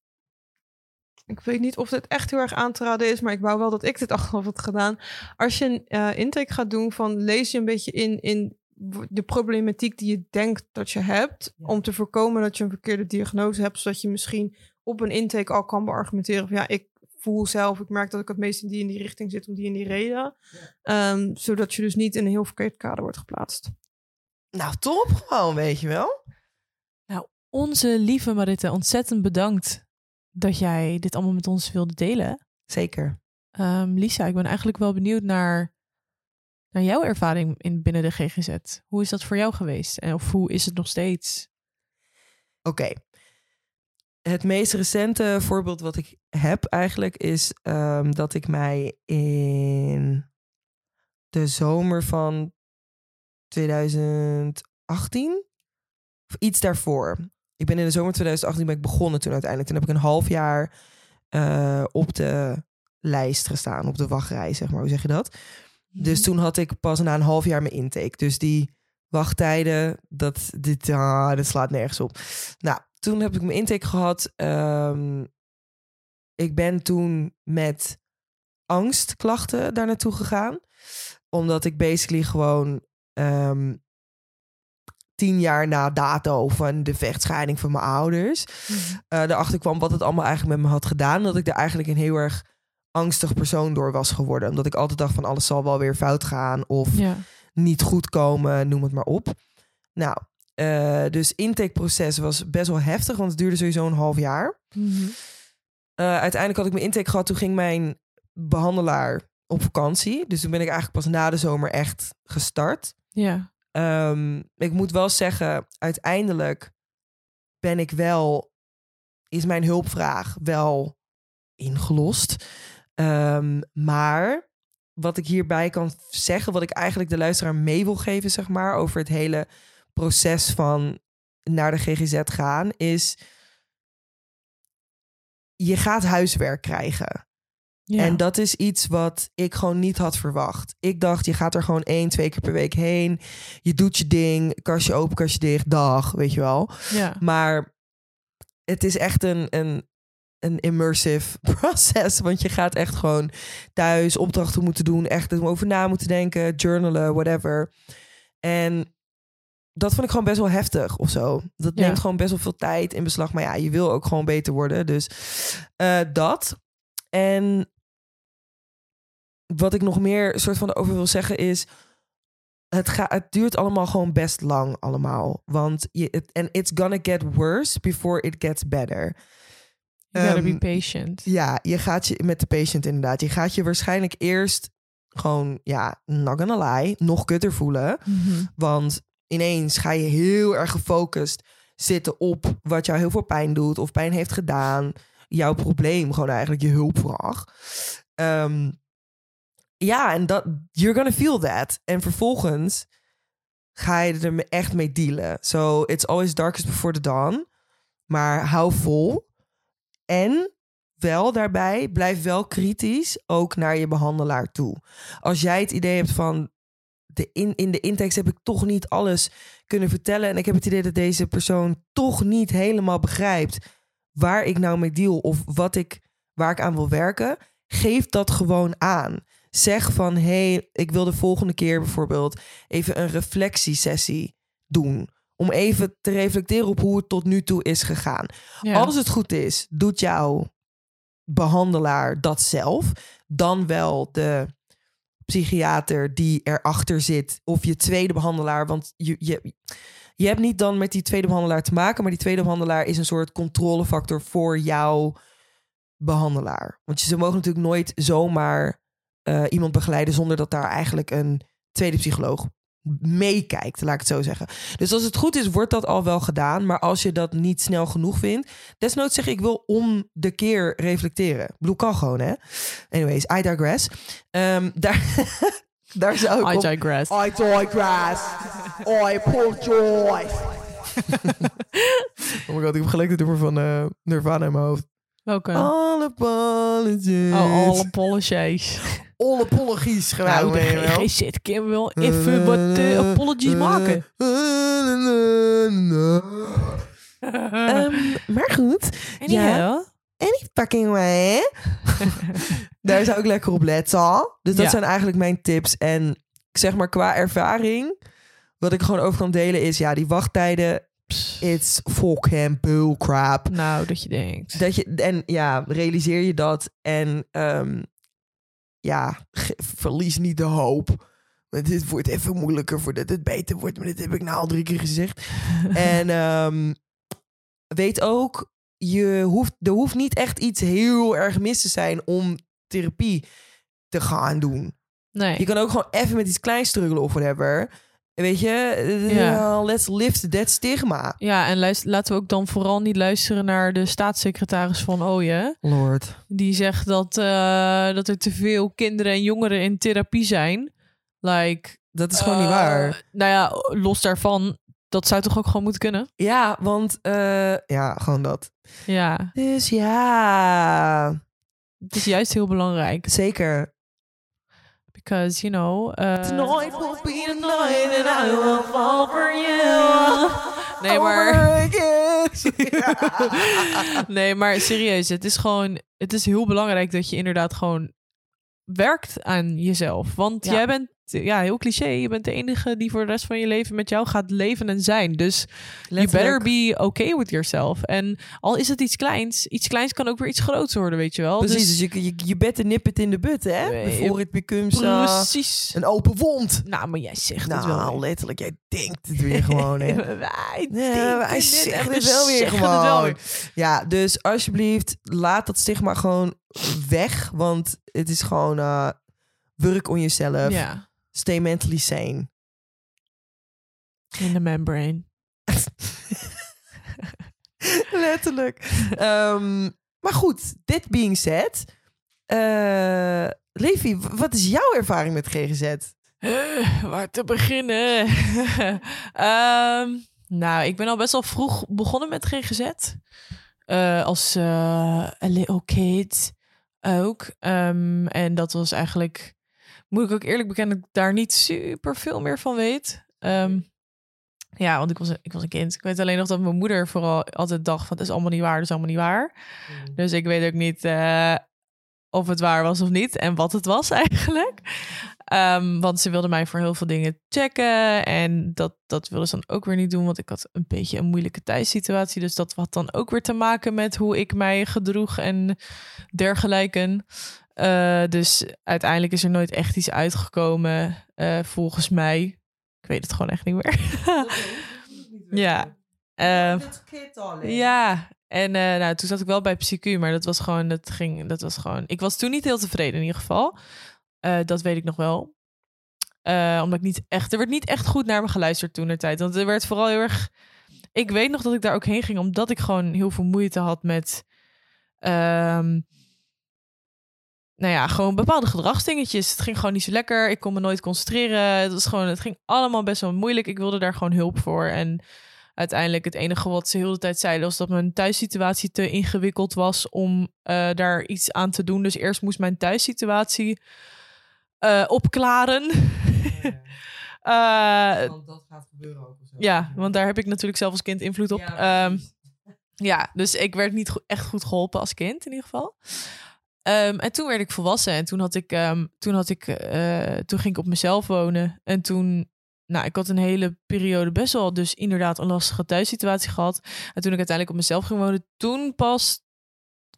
ik weet niet of dit echt heel erg aan te raden is, maar ik wou wel dat ik dit achteraf had gedaan. Als je een uh, intake gaat doen van lees je een beetje in, in de problematiek die je denkt dat je hebt, om te voorkomen dat je een verkeerde diagnose hebt, zodat je misschien op een intake al kan beargumenteren van ja, ik voel zelf, ik merk dat ik het meest in die in die richting zit om die en die reden. Um, zodat je dus niet in een heel verkeerd kader wordt geplaatst. Nou, top gewoon, weet je wel. Nou, onze lieve Maritte, ontzettend bedankt dat jij dit allemaal met ons wilde delen. Zeker. Um, Lisa, ik ben eigenlijk wel benieuwd naar, naar jouw ervaring in, binnen de GGZ. Hoe is dat voor jou geweest? En of hoe is het nog steeds? Oké, het meest recente voorbeeld wat ik heb eigenlijk is um, dat ik mij in de zomer van 2018 of iets daarvoor. Ik ben in de zomer 2018 ben ik begonnen toen uiteindelijk. Toen heb ik een half jaar uh, op de lijst gestaan, op de wachtrij, zeg maar. Hoe zeg je dat? Dus toen had ik pas na een half jaar mijn intake. Dus die wachttijden, dat, dit, ah, dat slaat nergens op. Nou, toen heb ik mijn intake gehad. Um, ik ben toen met angstklachten daar naartoe gegaan. Omdat ik basically gewoon um, tien jaar na dato van de vechtscheiding van mijn ouders... Mm -hmm. uh, erachter kwam wat het allemaal eigenlijk met me had gedaan. Dat ik er eigenlijk een heel erg angstig persoon door was geworden. Omdat ik altijd dacht van alles zal wel weer fout gaan. Of ja. niet goed komen, noem het maar op. Nou, uh, dus intakeproces was best wel heftig, want het duurde sowieso een half jaar. Mm -hmm. uh, uiteindelijk had ik mijn intake gehad. Toen ging mijn behandelaar op vakantie. Dus toen ben ik eigenlijk pas na de zomer echt gestart. Ja. Um, ik moet wel zeggen, uiteindelijk ben ik wel, is mijn hulpvraag wel ingelost. Um, maar wat ik hierbij kan zeggen, wat ik eigenlijk de luisteraar mee wil geven, zeg maar, over het hele proces van naar de GGZ gaan, is je gaat huiswerk krijgen. Ja. En dat is iets wat ik gewoon niet had verwacht. Ik dacht, je gaat er gewoon één, twee keer per week heen. Je doet je ding, kastje open, kastje dicht, dag, weet je wel. Ja. Maar het is echt een, een, een immersive proces. Want je gaat echt gewoon thuis opdrachten moeten doen. Echt over na moeten denken, journalen, whatever. En dat vond ik gewoon best wel heftig of zo. Dat neemt gewoon best wel veel tijd in beslag. Maar ja, je wil ook gewoon beter worden. Dus uh, dat. En wat ik nog meer soort van over wil zeggen is... Het, ga, het duurt allemaal gewoon best lang allemaal. Want je, and it's gonna get worse before it gets better. You gotta um, be patient. Ja, je gaat je met de patient inderdaad. Je gaat je waarschijnlijk eerst gewoon, ja, not gonna lie, nog kutter voelen. Mm -hmm. Want ineens ga je heel erg gefocust zitten op wat jou heel veel pijn doet of pijn heeft gedaan. Jouw probleem, gewoon eigenlijk je hulpvraag. Um, ja, en dat, you're gonna feel that. En vervolgens ga je er echt mee dealen. So, it's always darkest before the dawn. Maar hou vol. En wel daarbij, blijf wel kritisch ook naar je behandelaar toe. Als jij het idee hebt van, de in, in de intekst heb ik toch niet alles kunnen vertellen. En ik heb het idee dat deze persoon toch niet helemaal begrijpt waar ik nou mee deal of wat ik, waar ik aan wil werken. Geef dat gewoon aan. Zeg van, hé, hey, ik wil de volgende keer bijvoorbeeld even een reflectiesessie doen. Om even te reflecteren op hoe het tot nu toe is gegaan. Ja. Als het goed is, doet jouw behandelaar dat zelf. Dan wel de psychiater die erachter zit. Of je tweede behandelaar. Want je, je, je hebt niet dan met die tweede behandelaar te maken. Maar die tweede behandelaar is een soort controlefactor voor jouw behandelaar. Want ze mogen natuurlijk nooit zomaar eh, iemand begeleiden zonder dat daar eigenlijk een tweede psycholoog meekijkt, laat ik het zo zeggen. Dus als het goed is, wordt dat al wel gedaan. Maar als je dat niet snel genoeg vindt, desnoods zeg ik wil om de keer reflecteren. Ik bedoel, kan gewoon, hè? Anyways, I digress. Ehm, daar, daar zou ik I op... digress. I digress. I poor joy. oh my god, ik heb gelijk de nummer van eh, Nirvana in mijn hoofd. Welke? All apologies. oh, all apologies. All apologies gedaan. Nou, weet je de wel. Even wat eh, apologies maken. Ehm, maar goed, Anyhow. any fucking way. Daar zou ik lekker op letten. Dus dat Ja. zijn eigenlijk mijn tips. En zeg maar qua ervaring, wat ik gewoon over kan delen is, ja, die wachttijden, it's fucking bullcrap. Nou, dat je denkt. Dat je, en ja, realiseer je dat. En ehm, ja, verlies niet de hoop. Want dit wordt even moeilijker voordat het beter wordt. Maar dit heb ik nou al drie keer gezegd. en ehm, weet ook, je hoeft, er hoeft niet echt iets heel erg mis te zijn om therapie te gaan doen. Nee. Je kan ook gewoon even met iets kleins struggelen of whatever. Weet je, eh, Ja. let's lift that stigma. Ja, en luister, laten we ook dan vooral niet luisteren naar de staatssecretaris van Ooyen. Lord. Die zegt dat, eh, dat er te veel kinderen en jongeren in therapie zijn. Like, Dat is gewoon niet eh, waar. Nou ja, los daarvan, dat zou toch ook gewoon moeten kunnen? Ja, want eh, ja, gewoon dat. Ja, Dus ja, het is juist heel belangrijk. zeker. Because, you know... eh, Tonight will be the night and I will fall for you. Nee, maar... Nee, maar serieus, het is gewoon, het is heel belangrijk dat je inderdaad gewoon werkt aan jezelf. Want Ja. jij bent, ja, heel cliché, je bent de enige die voor de rest van je leven met jou gaat leven en zijn. Dus you better be okay with yourself. En al is het iets kleins, iets kleins kan ook weer iets groots worden, weet je wel. Precies, Dus, dus je, je, je better nip in de but, hè? Nee, Before it becomes uh, precies. een open wond. Nou, maar jij zegt het wel. Nou, letterlijk, jij denkt het weer gewoon, hè? wij Ja, wij zeggen en het we wel weer zeggen het wel gewoon. weer. Ja, dus alsjeblieft, laat dat stigma gewoon weg. Want het is gewoon uh, work on yourself. Ja, Stay mentally sane. in de membrane. Letterlijk. Ehm, maar goed, dit being said. eh Levi, wat is jouw ervaring met GGZ? Eh, waar te beginnen? Ehm, nou, ik ben al best wel vroeg begonnen met GGZ. Eh, als a little kid ook. Ehm, en dat was eigenlijk, moet ik ook eerlijk bekennen, dat ik daar niet super veel meer van weet. Ehm, ja, want ik was, ik was een kind. Ik weet alleen nog dat mijn moeder vooral altijd dacht van... het is allemaal niet waar, het is allemaal niet waar. Dus ik weet ook niet eh, of het waar was of niet en wat het was eigenlijk. Ehm, want ze wilde mij voor heel veel dingen checken. En dat, dat wilde ze dan ook weer niet doen, want ik had een beetje een moeilijke thuissituatie. Dus dat had dan ook weer te maken met hoe ik mij gedroeg en dergelijke. Eh, dus uiteindelijk is er nooit echt iets uitgekomen, eh, volgens mij. Ik weet het gewoon echt niet meer. ja. Eh, ja, en eh, nou, toen zat ik wel bij PsyQ, maar dat was gewoon, dat ging, dat was gewoon. Ik was toen niet heel tevreden in ieder geval. Dat weet ik nog wel. Omdat ik niet echt, er werd niet echt goed naar me geluisterd toen de tijd. Want er werd vooral heel erg. Ik weet nog dat ik daar ook heen ging, omdat ik gewoon heel veel moeite had met. ehm, nou ja, gewoon bepaalde gedragsdingetjes. Het ging gewoon niet zo lekker. Ik kon me nooit concentreren. Het, was gewoon, het ging allemaal best wel moeilijk. Ik wilde daar gewoon hulp voor. En uiteindelijk het enige wat ze heel de tijd zeiden... was dat mijn thuissituatie te ingewikkeld was om eh, daar iets aan te doen. Dus eerst moest mijn thuissituatie eh, opklaren. Eh, Want dat gaat gebeuren ook. zo. ja, want daar heb ik natuurlijk zelf als kind invloed op. Ja, Ehm, ja, dus ik werd niet go- echt goed geholpen als kind in ieder geval. Ehm, en toen werd ik volwassen en toen had ik, ehm, toen had ik, eh, toen ging ik op mezelf wonen. En toen, nou, ik had een hele periode best wel dus inderdaad een lastige thuissituatie gehad. En toen ik uiteindelijk op mezelf ging wonen, toen pas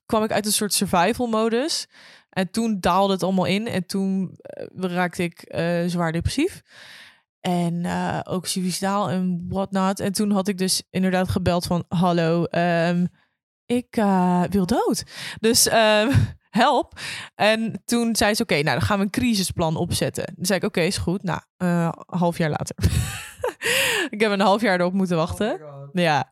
kwam ik uit een soort survival modus. En toen daalde het allemaal in en toen eh, raakte ik eh, zwaar depressief. En eh, ook suicidaal en whatnot. En toen had ik dus inderdaad gebeld van... Hallo, ehm, ik wil dood. Dus help. En toen zei ze... Oké, nou dan gaan we een crisisplan opzetten. Toen zei ik... Oké, is goed. Nou, een half jaar later. ik heb een half jaar erop moeten wachten. Oh. Ja.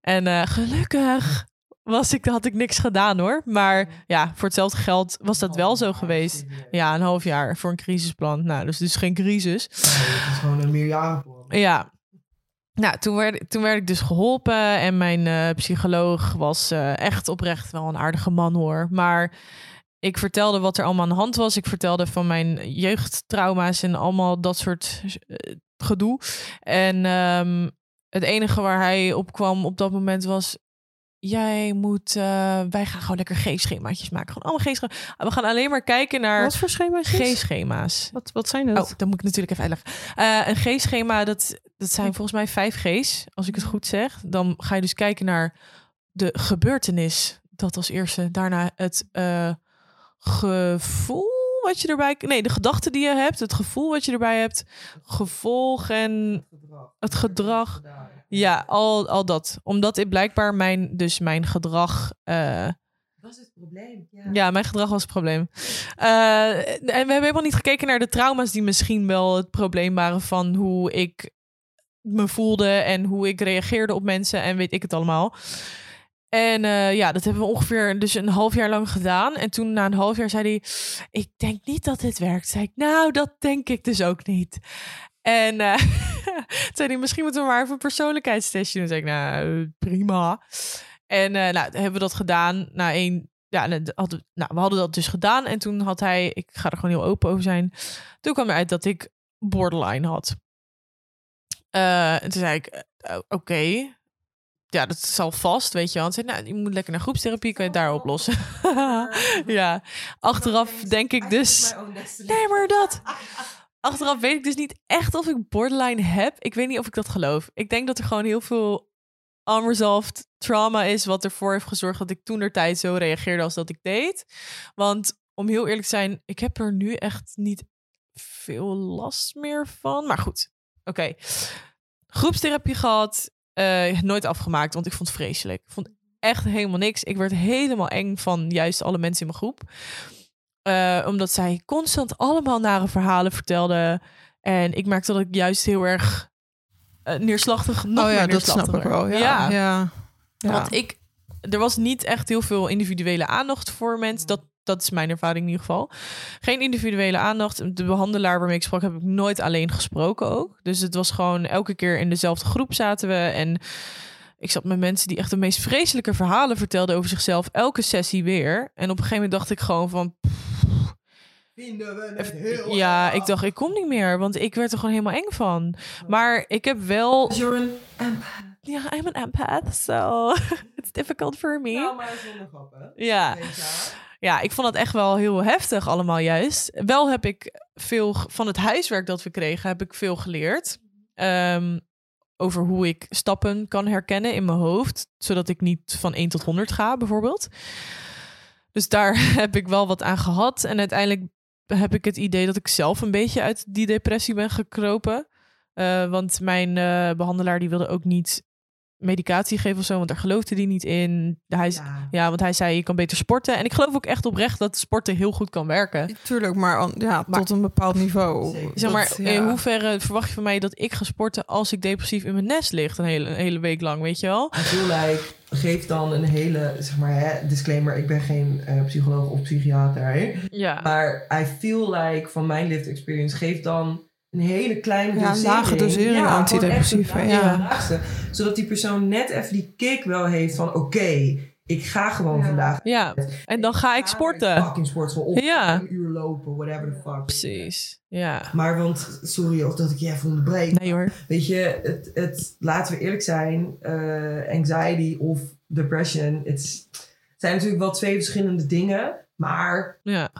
En eh, gelukkig was ik, had ik niks gedaan hoor. Maar ja, voor hetzelfde geld was dat wel zo geweest. Ja, een half jaar voor een crisisplan. Nou, dus dus geen crisis. Nee, het is gewoon een meerjarenplan. Ja. Nou, toen werd, toen werd ik dus geholpen en mijn eh, psycholoog was eh, echt oprecht wel een aardige man hoor. Maar ik vertelde wat er allemaal aan de hand was. Ik vertelde van mijn jeugdtrauma's en allemaal dat soort eh, gedoe. En ehm, het enige waar hij op kwam op dat moment was... Jij moet... wij gaan gewoon lekker G-schemaatjes maken. Gewoon allemaal G-schema's. We gaan alleen maar kijken naar Wat voor schema's? G-schema's. Wat, wat zijn dat? Oh, dan moet ik natuurlijk even uitleggen. Een G-schema, dat, dat zijn volgens mij vijf G's, als ik het goed zeg. Dan ga je dus kijken naar de gebeurtenis. Dat als eerste. Daarna het eh, gevoel wat je erbij... Nee, de gedachte die je hebt. Het gevoel wat je erbij hebt. Gevolg en het gedrag. Ja, al, al dat. Omdat ik blijkbaar mijn, dus mijn gedrag... eh, is het probleem. Ja. ja, mijn gedrag was het probleem. Eh, en we hebben helemaal niet gekeken naar de trauma's die misschien wel het probleem waren van hoe ik me voelde en hoe ik reageerde op mensen en weet ik het allemaal. En eh, ja, dat hebben we ongeveer dus een half jaar lang gedaan. En toen na een half jaar zei hij, ik denk niet dat dit werkt. Zei ik, nou, dat denk ik dus ook niet. En toen zei hij, misschien moeten we maar even een persoonlijkheidstestje doen. Zei ik, nou, prima. En eh, nou, hebben we dat gedaan. Na één, ja, nou, we hadden dat dus gedaan. En toen had hij, ik ga er gewoon heel open over zijn. Toen kwam eruit dat ik borderline had. Eh, en toen zei ik, eh, oké. Ja, dat zal vast, weet je wel. En zei, nou, je moet lekker naar groepstherapie, kan je het daar oplossen. ja, achteraf denk ik dus... Nee, maar dat. Achteraf weet ik dus niet echt of ik borderline heb. Ik weet niet of ik dat geloof. Ik denk dat er gewoon heel veel unresolved trauma is... wat ervoor heeft gezorgd dat ik toen tijd zo reageerde als dat ik deed. Want om heel eerlijk te zijn, ik heb er nu echt niet veel last meer van. Maar goed, oké. Groepstherapie gehad, eh, nooit afgemaakt, want ik vond het vreselijk. Ik vond echt helemaal niks. Ik werd helemaal eng van juist alle mensen in mijn groep. Eh, omdat zij constant allemaal nare verhalen vertelden. En ik merkte dat ik juist heel erg eh, neerslachtig, nog oh ja, dat snap ik wel. werd. Ja, ja. ja. Want ik, er was niet echt heel veel individuele aandacht voor mensen. Dat, dat is mijn ervaring in ieder geval. Geen individuele aandacht. De behandelaar waarmee ik sprak, heb ik nooit alleen gesproken ook. Dus het was gewoon elke keer in dezelfde groep zaten we. En ik zat met mensen die echt de meest vreselijke verhalen vertelden over zichzelf. Elke sessie weer. En op een gegeven moment dacht ik gewoon van... Vinden we het heel Ja, ik dacht, ik kom niet meer. Want ik werd er gewoon helemaal eng van. Maar ik heb wel... You're an empath. Ja, I'm an empath, so it's difficult for me. Nou, maar zonder grappen. Ja. Ja, ik vond dat echt wel heel heftig allemaal juist. Wel heb ik veel van het huiswerk dat we kregen, heb ik veel geleerd. Ehm, over hoe ik stappen kan herkennen in mijn hoofd. Zodat ik niet van 1 tot 100 ga, bijvoorbeeld. Dus daar heb ik wel wat aan gehad. En uiteindelijk heb ik het idee dat ik zelf een beetje uit die depressie ben gekropen. Eh, want mijn eh, behandelaar die wilde ook niet medicatie geven of zo, want daar geloofde hij niet in. Hij, ja. ja, want hij zei je kan beter sporten. En ik geloof ook echt oprecht dat sporten heel goed kan werken. Tuurlijk, maar, ja, Maar- tot een bepaald niveau. Zeg maar, Dat, in hoeverre verwacht je van mij dat ik ga sporten als ik depressief in mijn nest lig een hele, een hele week lang, weet je wel? I feel like, geef dan een hele, zeg maar, hè, disclaimer, ik ben geen eh, psycholoog of psychiater. Hè? Ja. Maar I feel like, van mijn lived experience, geef dan een hele kleine Ja, dosering. lage dosering gewoon antidepressiva, ja. laagste, zodat die persoon net even die kick wel heeft van, oké, ik ga gewoon vandaag. Ja, en dan ga ik sporten. Fucking sportschool of Ja. een uur lopen, whatever the fuck. Precies. Ja. Maar want, sorry of dat ik je even onderbreek. Nee hoor. Weet je, het, het, laten we eerlijk zijn, eh, anxiety of depression, het zijn natuurlijk wel twee verschillende dingen. Maar Ja.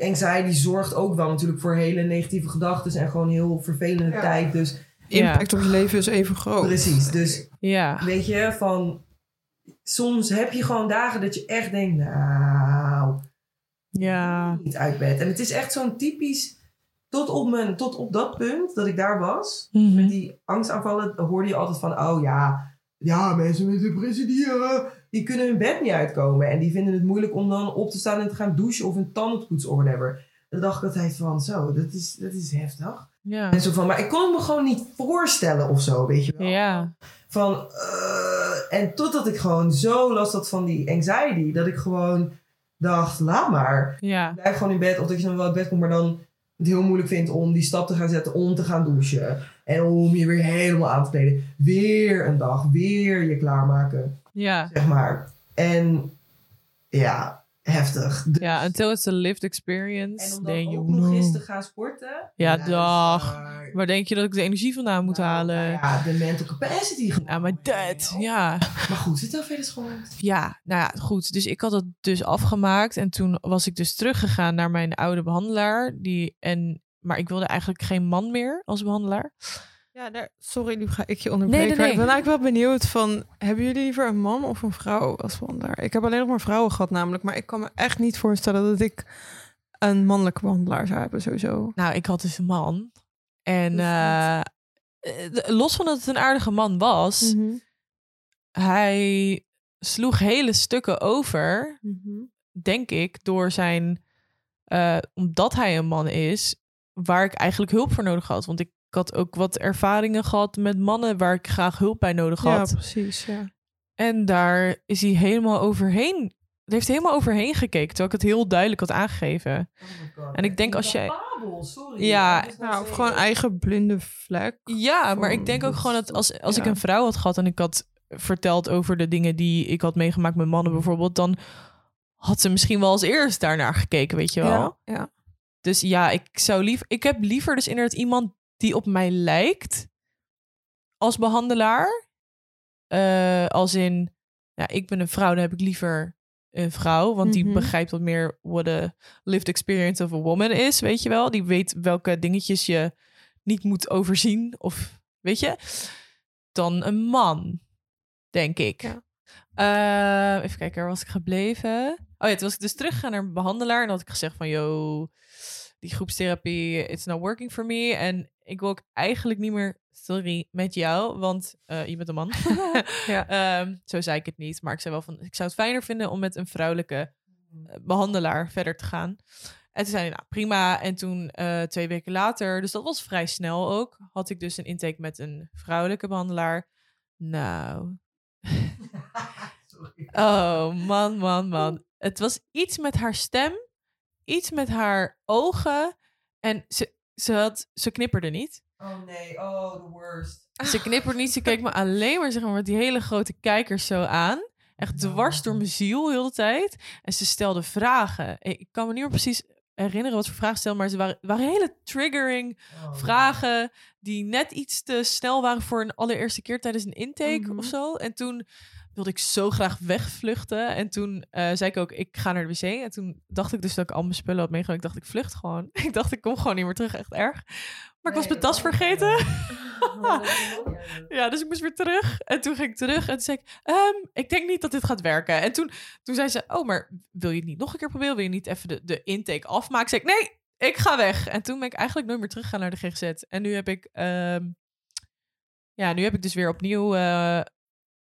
Anxiety zorgt ook wel natuurlijk voor hele negatieve gedachten en gewoon heel vervelende Ja. tijd. Dus Impact op je leven is even groot. precies, dus Ja. weet je, van soms heb je gewoon dagen dat je echt denkt, nou, Ja. niet uit bed. En het is echt zo'n typisch, tot op, mijn, tot op dat punt dat ik daar was, Mhm. met die angstaanvallen hoorde je altijd van, oh ja, ja, mensen met depressie, die, eh, die kunnen hun bed niet uitkomen. En die vinden het moeilijk om dan op te staan en te gaan douchen of een tanden te poetsen of whatever. Dan dacht ik altijd van, zo, dat is, dat is heftig. Ja. En zo van, maar ik kon het me gewoon niet voorstellen of zo, weet je wel. Ja. Van, eh, en totdat ik gewoon zo last had van die anxiety, dat ik gewoon dacht, laat maar. Ja. Blijf gewoon in bed, of dat je dan wel uit bed komt, maar dan het heel moeilijk vindt om die stap te gaan zetten om te gaan douchen. En om je weer helemaal aan te kleden. Weer een dag, weer je klaarmaken, Ja. zeg maar. En ja, heftig. Dus- Ja, until it's a lived en experience, om then dan ook nog eens te gaan sporten. Ja, dag. Waar denk je dat ik de energie vandaan moet nou, halen? nou ja, de mental capacity gewoon. Ja, maar dat, ja. Maar goed, zit er verder gewoon. Ja, nou ja, goed. Dus ik had het dus afgemaakt. En toen was ik dus teruggegaan naar mijn oude behandelaar. Die, en, maar ik wilde eigenlijk geen man meer als behandelaar. Ja, daar, sorry, nu ga ik je onderbreken. Nee, nee, maar nee. Ik ben eigenlijk wel benieuwd van... Hebben jullie liever een man of een vrouw als behandelaar? Ik heb alleen nog maar vrouwen gehad namelijk. Maar ik kan me echt niet voorstellen dat ik een mannelijke behandelaar zou hebben sowieso. Nou, ik had dus een man. En eh, los van dat het een aardige man was, Mhm. hij sloeg hele stukken over, Mhm. denk ik, door zijn, eh, omdat hij een man is, waar ik eigenlijk hulp voor nodig had. Want ik had ook wat ervaringen gehad met mannen waar ik graag hulp bij nodig Ja, had. precies. Ja. En daar is hij helemaal overheen. Hij heeft helemaal overheen gekeken, terwijl ik het heel duidelijk had aangegeven. En ik denk als jij- sorry. Ja. Nou, of gewoon eigen blinde vlek. Ja, maar ik denk ook gewoon dat als, als ik ja. een vrouw had gehad en ik had verteld over de dingen die ik had meegemaakt met mannen bijvoorbeeld, dan had ze misschien wel als eerst daarnaar gekeken, weet je wel. Ja, ja. Dus ja, ik zou liever, ik heb liever dus inderdaad iemand die op mij lijkt als behandelaar. Eh, als in, ja, ik ben een vrouw, dan heb ik liever een vrouw, want die Mhm. begrijpt wat meer what a lived experience of a woman is, weet je wel. Die weet welke dingetjes je niet moet overzien of, weet je, dan een man, denk ik. Ja. Eh, even kijken, waar was ik gebleven? Oh ja, toen was ik dus teruggegaan naar mijn behandelaar en had ik gezegd van, yo, die groepstherapie, it's not working for me. En ik wil ook eigenlijk niet meer, sorry, met jou, want eh, je bent een man. Ja. Ehm, zo zei ik het niet, maar ik zei wel van, ik zou het fijner vinden om met een vrouwelijke eh, behandelaar verder te gaan. En toen zei hij, nou prima. En toen eh, twee weken later, dus dat was vrij snel ook, had ik dus een intake met een vrouwelijke behandelaar. Nou. Oh, man, man, man. Het was iets met haar stem, iets met haar ogen. En ze, ze, had, ze knipperde niet. Oh nee, oh, the worst. Ze knipperde niet. Ze keek me alleen maar, zeg maar met die hele grote kijkers zo aan. Echt dwars door mijn ziel heel de tijd. En ze stelde vragen. Ik kan me niet meer precies herinneren wat voor vragen stelde. Maar ze waren, waren hele triggering Oh. vragen die net iets te snel waren voor een allereerste keer tijdens een intake Mhm. of zo. En toen wilde ik zo graag wegvluchten. En toen eh, zei ik ook, ik ga naar de wc. En toen dacht ik dus dat ik al mijn spullen had meegenomen. Ik dacht, ik vlucht gewoon. ik dacht, ik kom gewoon niet meer terug. Echt erg. Maar ik was mijn tas vergeten. Ja, dus ik moest weer terug. En toen ging ik terug en toen zei ik, "Ehm, ik denk niet dat dit gaat werken. En toen, toen zei ze, oh, maar wil je het niet nog een keer proberen? Wil je niet even de, de intake afmaken? Zei ik, nee, ik ga weg. En toen ben ik eigenlijk nooit meer teruggegaan naar de GGZ. En nu heb ik, ehm, ja, nu heb ik dus weer opnieuw eh,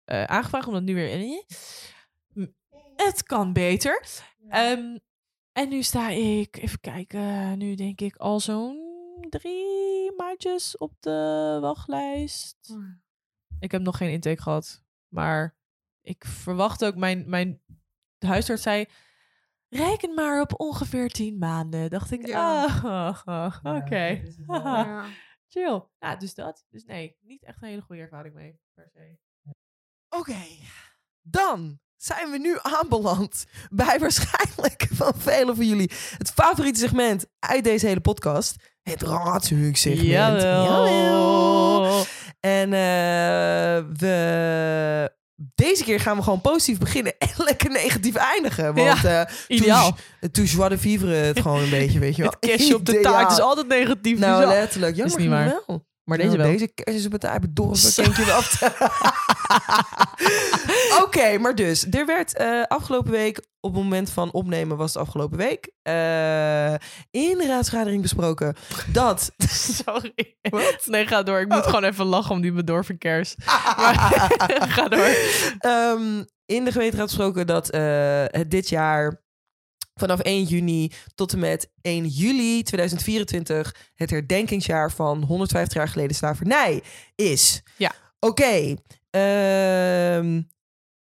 eh, aangevraagd, omdat nu weer... Het kan beter. Ehm, en nu sta ik, even kijken, nu denk ik al zo'n drie maandjes op de wachtlijst. Ik heb nog geen intake gehad, maar ik verwacht ook, mijn, mijn huisarts zei, reken maar op ongeveer tien maanden. Dacht ik, Ja. ah, oké. Ja. Chill. Ja, dus dat. Dus nee, niet echt een hele goede ervaring mee, per se. Oké, dan zijn we nu aanbeland bij waarschijnlijk van velen van jullie het favoriete segment uit deze hele podcast. Het raadshoek-segment. Jawel. En eh, we... Deze keer gaan we gewoon positief beginnen en lekker negatief eindigen. Want eh Ideaal. Toen, toen joie de vivre het gewoon een beetje, weet je wel. Het kerstje op de Ideaal. taart is altijd negatief. Nou, dus ja. letterlijk. Ja, is maar niet waar. wel. Maar deze Nou, wel. Deze kerst is op het taart bedorven. Denk je wel. Oké, maar dus. Er werd eh, afgelopen week, op het moment van opnemen was het afgelopen week, eh, in de raadsvergadering besproken dat... Sorry. Nee, ga door. Ik moet gewoon even lachen om die bedorven kers. Maar, ga door. Ehm, in de gemeenteraad besproken dat eh, het dit jaar vanaf 1 juni tot en met 1 juli 2024 het herdenkingsjaar van 150 jaar geleden slavernij is. Ja. Oké.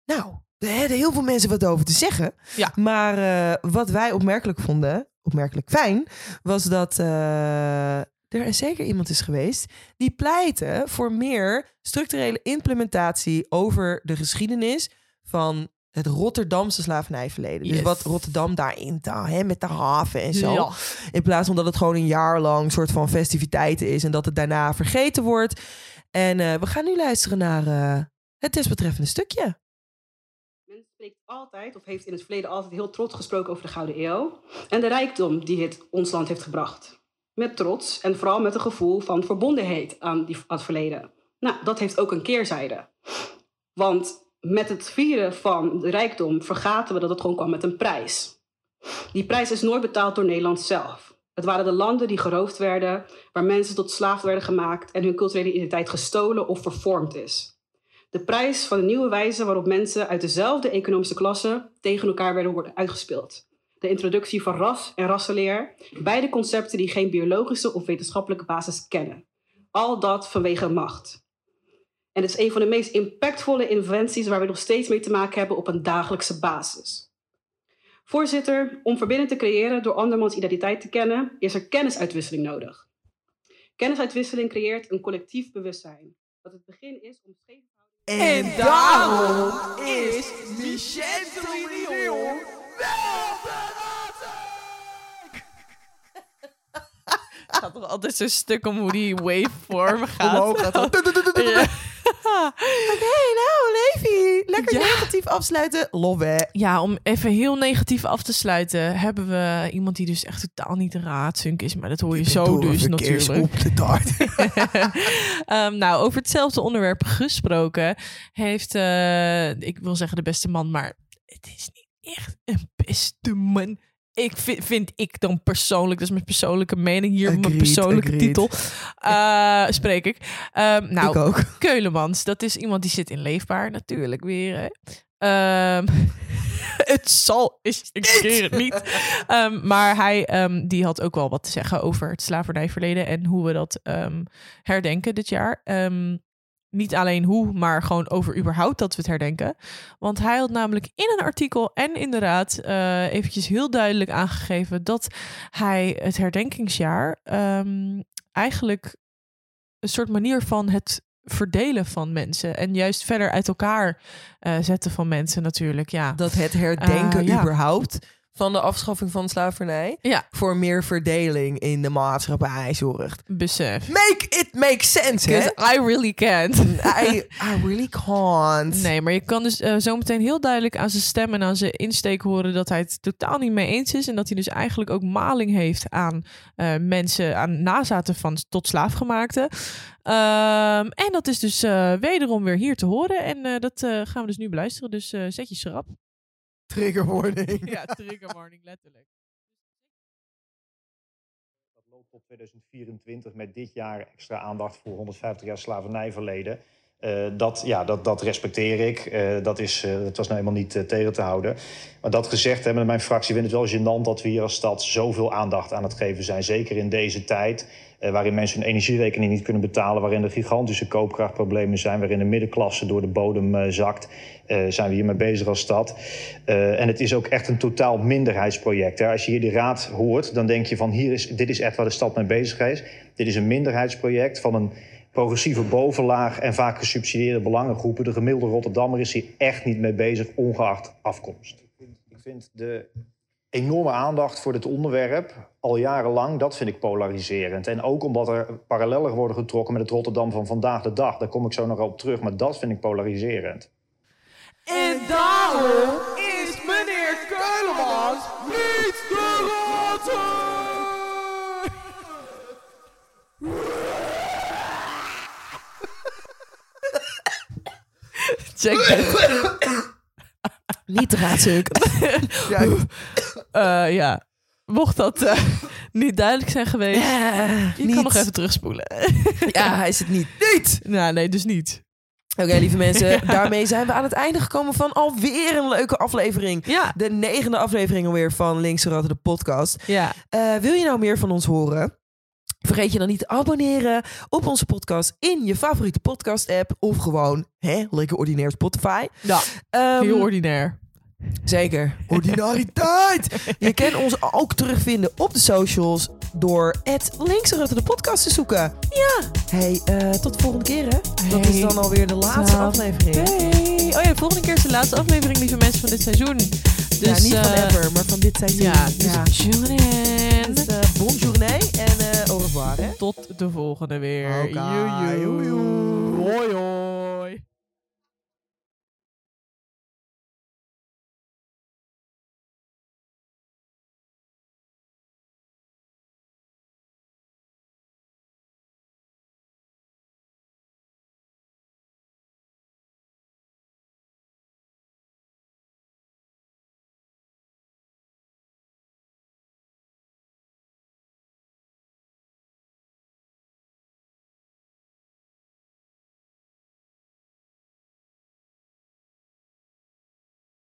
Nou, er hadden heel veel mensen wat over te zeggen. Ja. Maar eh, wat wij opmerkelijk vonden, opmerkelijk fijn, was dat eh, er zeker iemand is geweest die pleitte voor meer structurele implementatie over de geschiedenis van het Rotterdamse slavernijverleden. Dus wat Rotterdam daarin taal, hè, met de haven en zo. Ja. In plaats van dat het gewoon een jaar lang soort van festiviteiten is en dat het daarna vergeten wordt. En eh, we gaan nu luisteren naar eh, het desbetreffende stukje. Men spreekt altijd, of heeft in het verleden altijd heel trots gesproken over de Gouden Eeuw. En de rijkdom die het ons land heeft gebracht. Met trots en vooral met een gevoel van verbondenheid aan, die, aan het verleden. Nou, dat heeft ook een keerzijde. Want met het vieren van de rijkdom vergaten we dat het gewoon kwam met een prijs. Die prijs is nooit betaald door Nederland zelf. Het waren de landen die geroofd werden, waar mensen tot slaaf werden gemaakt en hun culturele identiteit gestolen of vervormd is. De prijs van de nieuwe wijze waarop mensen uit dezelfde economische klasse tegen elkaar werden worden uitgespeeld. De introductie van ras en rassenleer, beide concepten die geen biologische of wetenschappelijke basis kennen. Al dat vanwege macht. En het is een van de meest impactvolle inventies waar we nog steeds mee te maken hebben op een dagelijkse basis. Voorzitter, om verbinding te creëren door andermans identiteit te kennen, is er kennisuitwisseling nodig. Kennisuitwisseling creëert een collectief bewustzijn. Dat het begin is om scheef En daarom is Michel Trillion Het gaat toch altijd zo'n stuk om hoe die waveform gaat. Omhoog gaat Oké, nou, Levi. Lekker Ja. negatief afsluiten. Love. Ja, om even heel negatief af te sluiten, hebben we iemand die dus echt totaal niet raadsunk is. Maar dat hoor je zo dus natuurlijk. op de taart. Ehm, nou, over hetzelfde onderwerp gesproken heeft, eh, ik wil zeggen de beste man, maar het is niet echt een beste man. Ik vind, vind ik dan persoonlijk, dat is mijn persoonlijke mening hier, mijn persoonlijke agreed. titel, eh, spreek ik. Ehm, nou, Ik ook. Keulemans, dat is iemand die zit in Leefbaar natuurlijk weer. Hè. Ehm, het zal is een keer het niet. Ehm, maar hij die had ook wel wat te zeggen over het slavernijverleden en hoe we dat herdenken dit jaar. Niet alleen hoe, maar gewoon over überhaupt dat we het herdenken. Want hij had namelijk in een artikel en in de raad eh, eventjes heel duidelijk aangegeven dat hij het herdenkingsjaar ehm, eigenlijk een soort manier van het verdelen van mensen en juist verder uit elkaar eh, zetten van mensen natuurlijk. Ja, Dat het herdenken Eh, ja. überhaupt van de afschaffing van slavernij ja voor meer verdeling in de maatschappij zorgt. besef. Make it make sense, hè? I really can't. I, I really can't. Nee, maar je kan dus eh, zo meteen heel duidelijk aan zijn stem en aan zijn insteek horen dat hij het totaal niet mee eens is. En dat hij dus eigenlijk ook maling heeft aan eh, mensen, aan nazaten van tot slaafgemaakte. Ehm, en dat is dus eh, wederom weer hier te horen. En dat gaan we dus nu beluisteren. Dus zet je schrap. Trigger warning. Ja, trigger warning, letterlijk. Dat loopt tot 2024 met dit jaar extra aandacht voor 150 jaar slavernijverleden. Eh, dat, ja, dat, dat respecteer ik. Eh, dat, is, eh, dat was nou helemaal niet eh, tegen te houden. Maar dat gezegd hebben, mijn fractie vindt het wel gênant dat we hier als stad zoveel aandacht aan het geven zijn. Zeker in deze tijd, eh, waarin mensen hun energierekening niet kunnen betalen, waarin er gigantische koopkrachtproblemen zijn, waarin de middenklasse door de bodem eh, zakt. eh, zijn we hiermee bezig als stad. Eh, en het is ook echt een totaal minderheidsproject. Hè. Als je hier de raad hoort, dan denk je van hier is, dit is echt waar de stad mee bezig is. Dit is een minderheidsproject van een progressieve bovenlaag en vaak gesubsidieerde belangengroepen. De gemiddelde Rotterdammer is hier echt niet mee bezig, ongeacht afkomst. Ik vind de enorme aandacht voor dit onderwerp al jarenlang, dat vind ik polariserend. En ook omdat er parallellen worden getrokken met het Rotterdam van vandaag de dag. Daar kom ik zo nog op terug, maar dat vind ik polariserend. En daarom is meneer Keulemans niet gelaten! Check that. Niet te raadsukken. Eh, ja, mocht dat eh, niet duidelijk zijn geweest, Eh, je niet. kan nog even terugspoelen. Ja, hij is het niet. Niet! nou, nee, dus niet. Oké, lieve mensen. Daarmee zijn we aan het einde gekomen van alweer een leuke aflevering. Ja, De negende aflevering alweer van Links Ratten, de podcast. ja. Eh, wil je nou meer van ons horen? Vergeet je dan niet te abonneren op onze podcast in je favoriete podcast app. Of gewoon, hè, lekker ordinair Spotify. ja Ehm, heel ordinair. Zeker. Ordinariteit. je kan ons ook terugvinden op de socials door het de podcast te zoeken. Ja. Hey, eh, tot de volgende keer hè. Dat is dan alweer de laatste tot- aflevering. Hey. Oh ja, de volgende keer is de laatste aflevering, lieve mensen, van dit seizoen. Dus, ja, niet van eh, ever, maar van dit seizoen. Ja, dus Ja. Dus, eh, bon journée en eh, au revoir hè. Tot de volgende weer. Joejoe. joejoe. Hoi, hoi.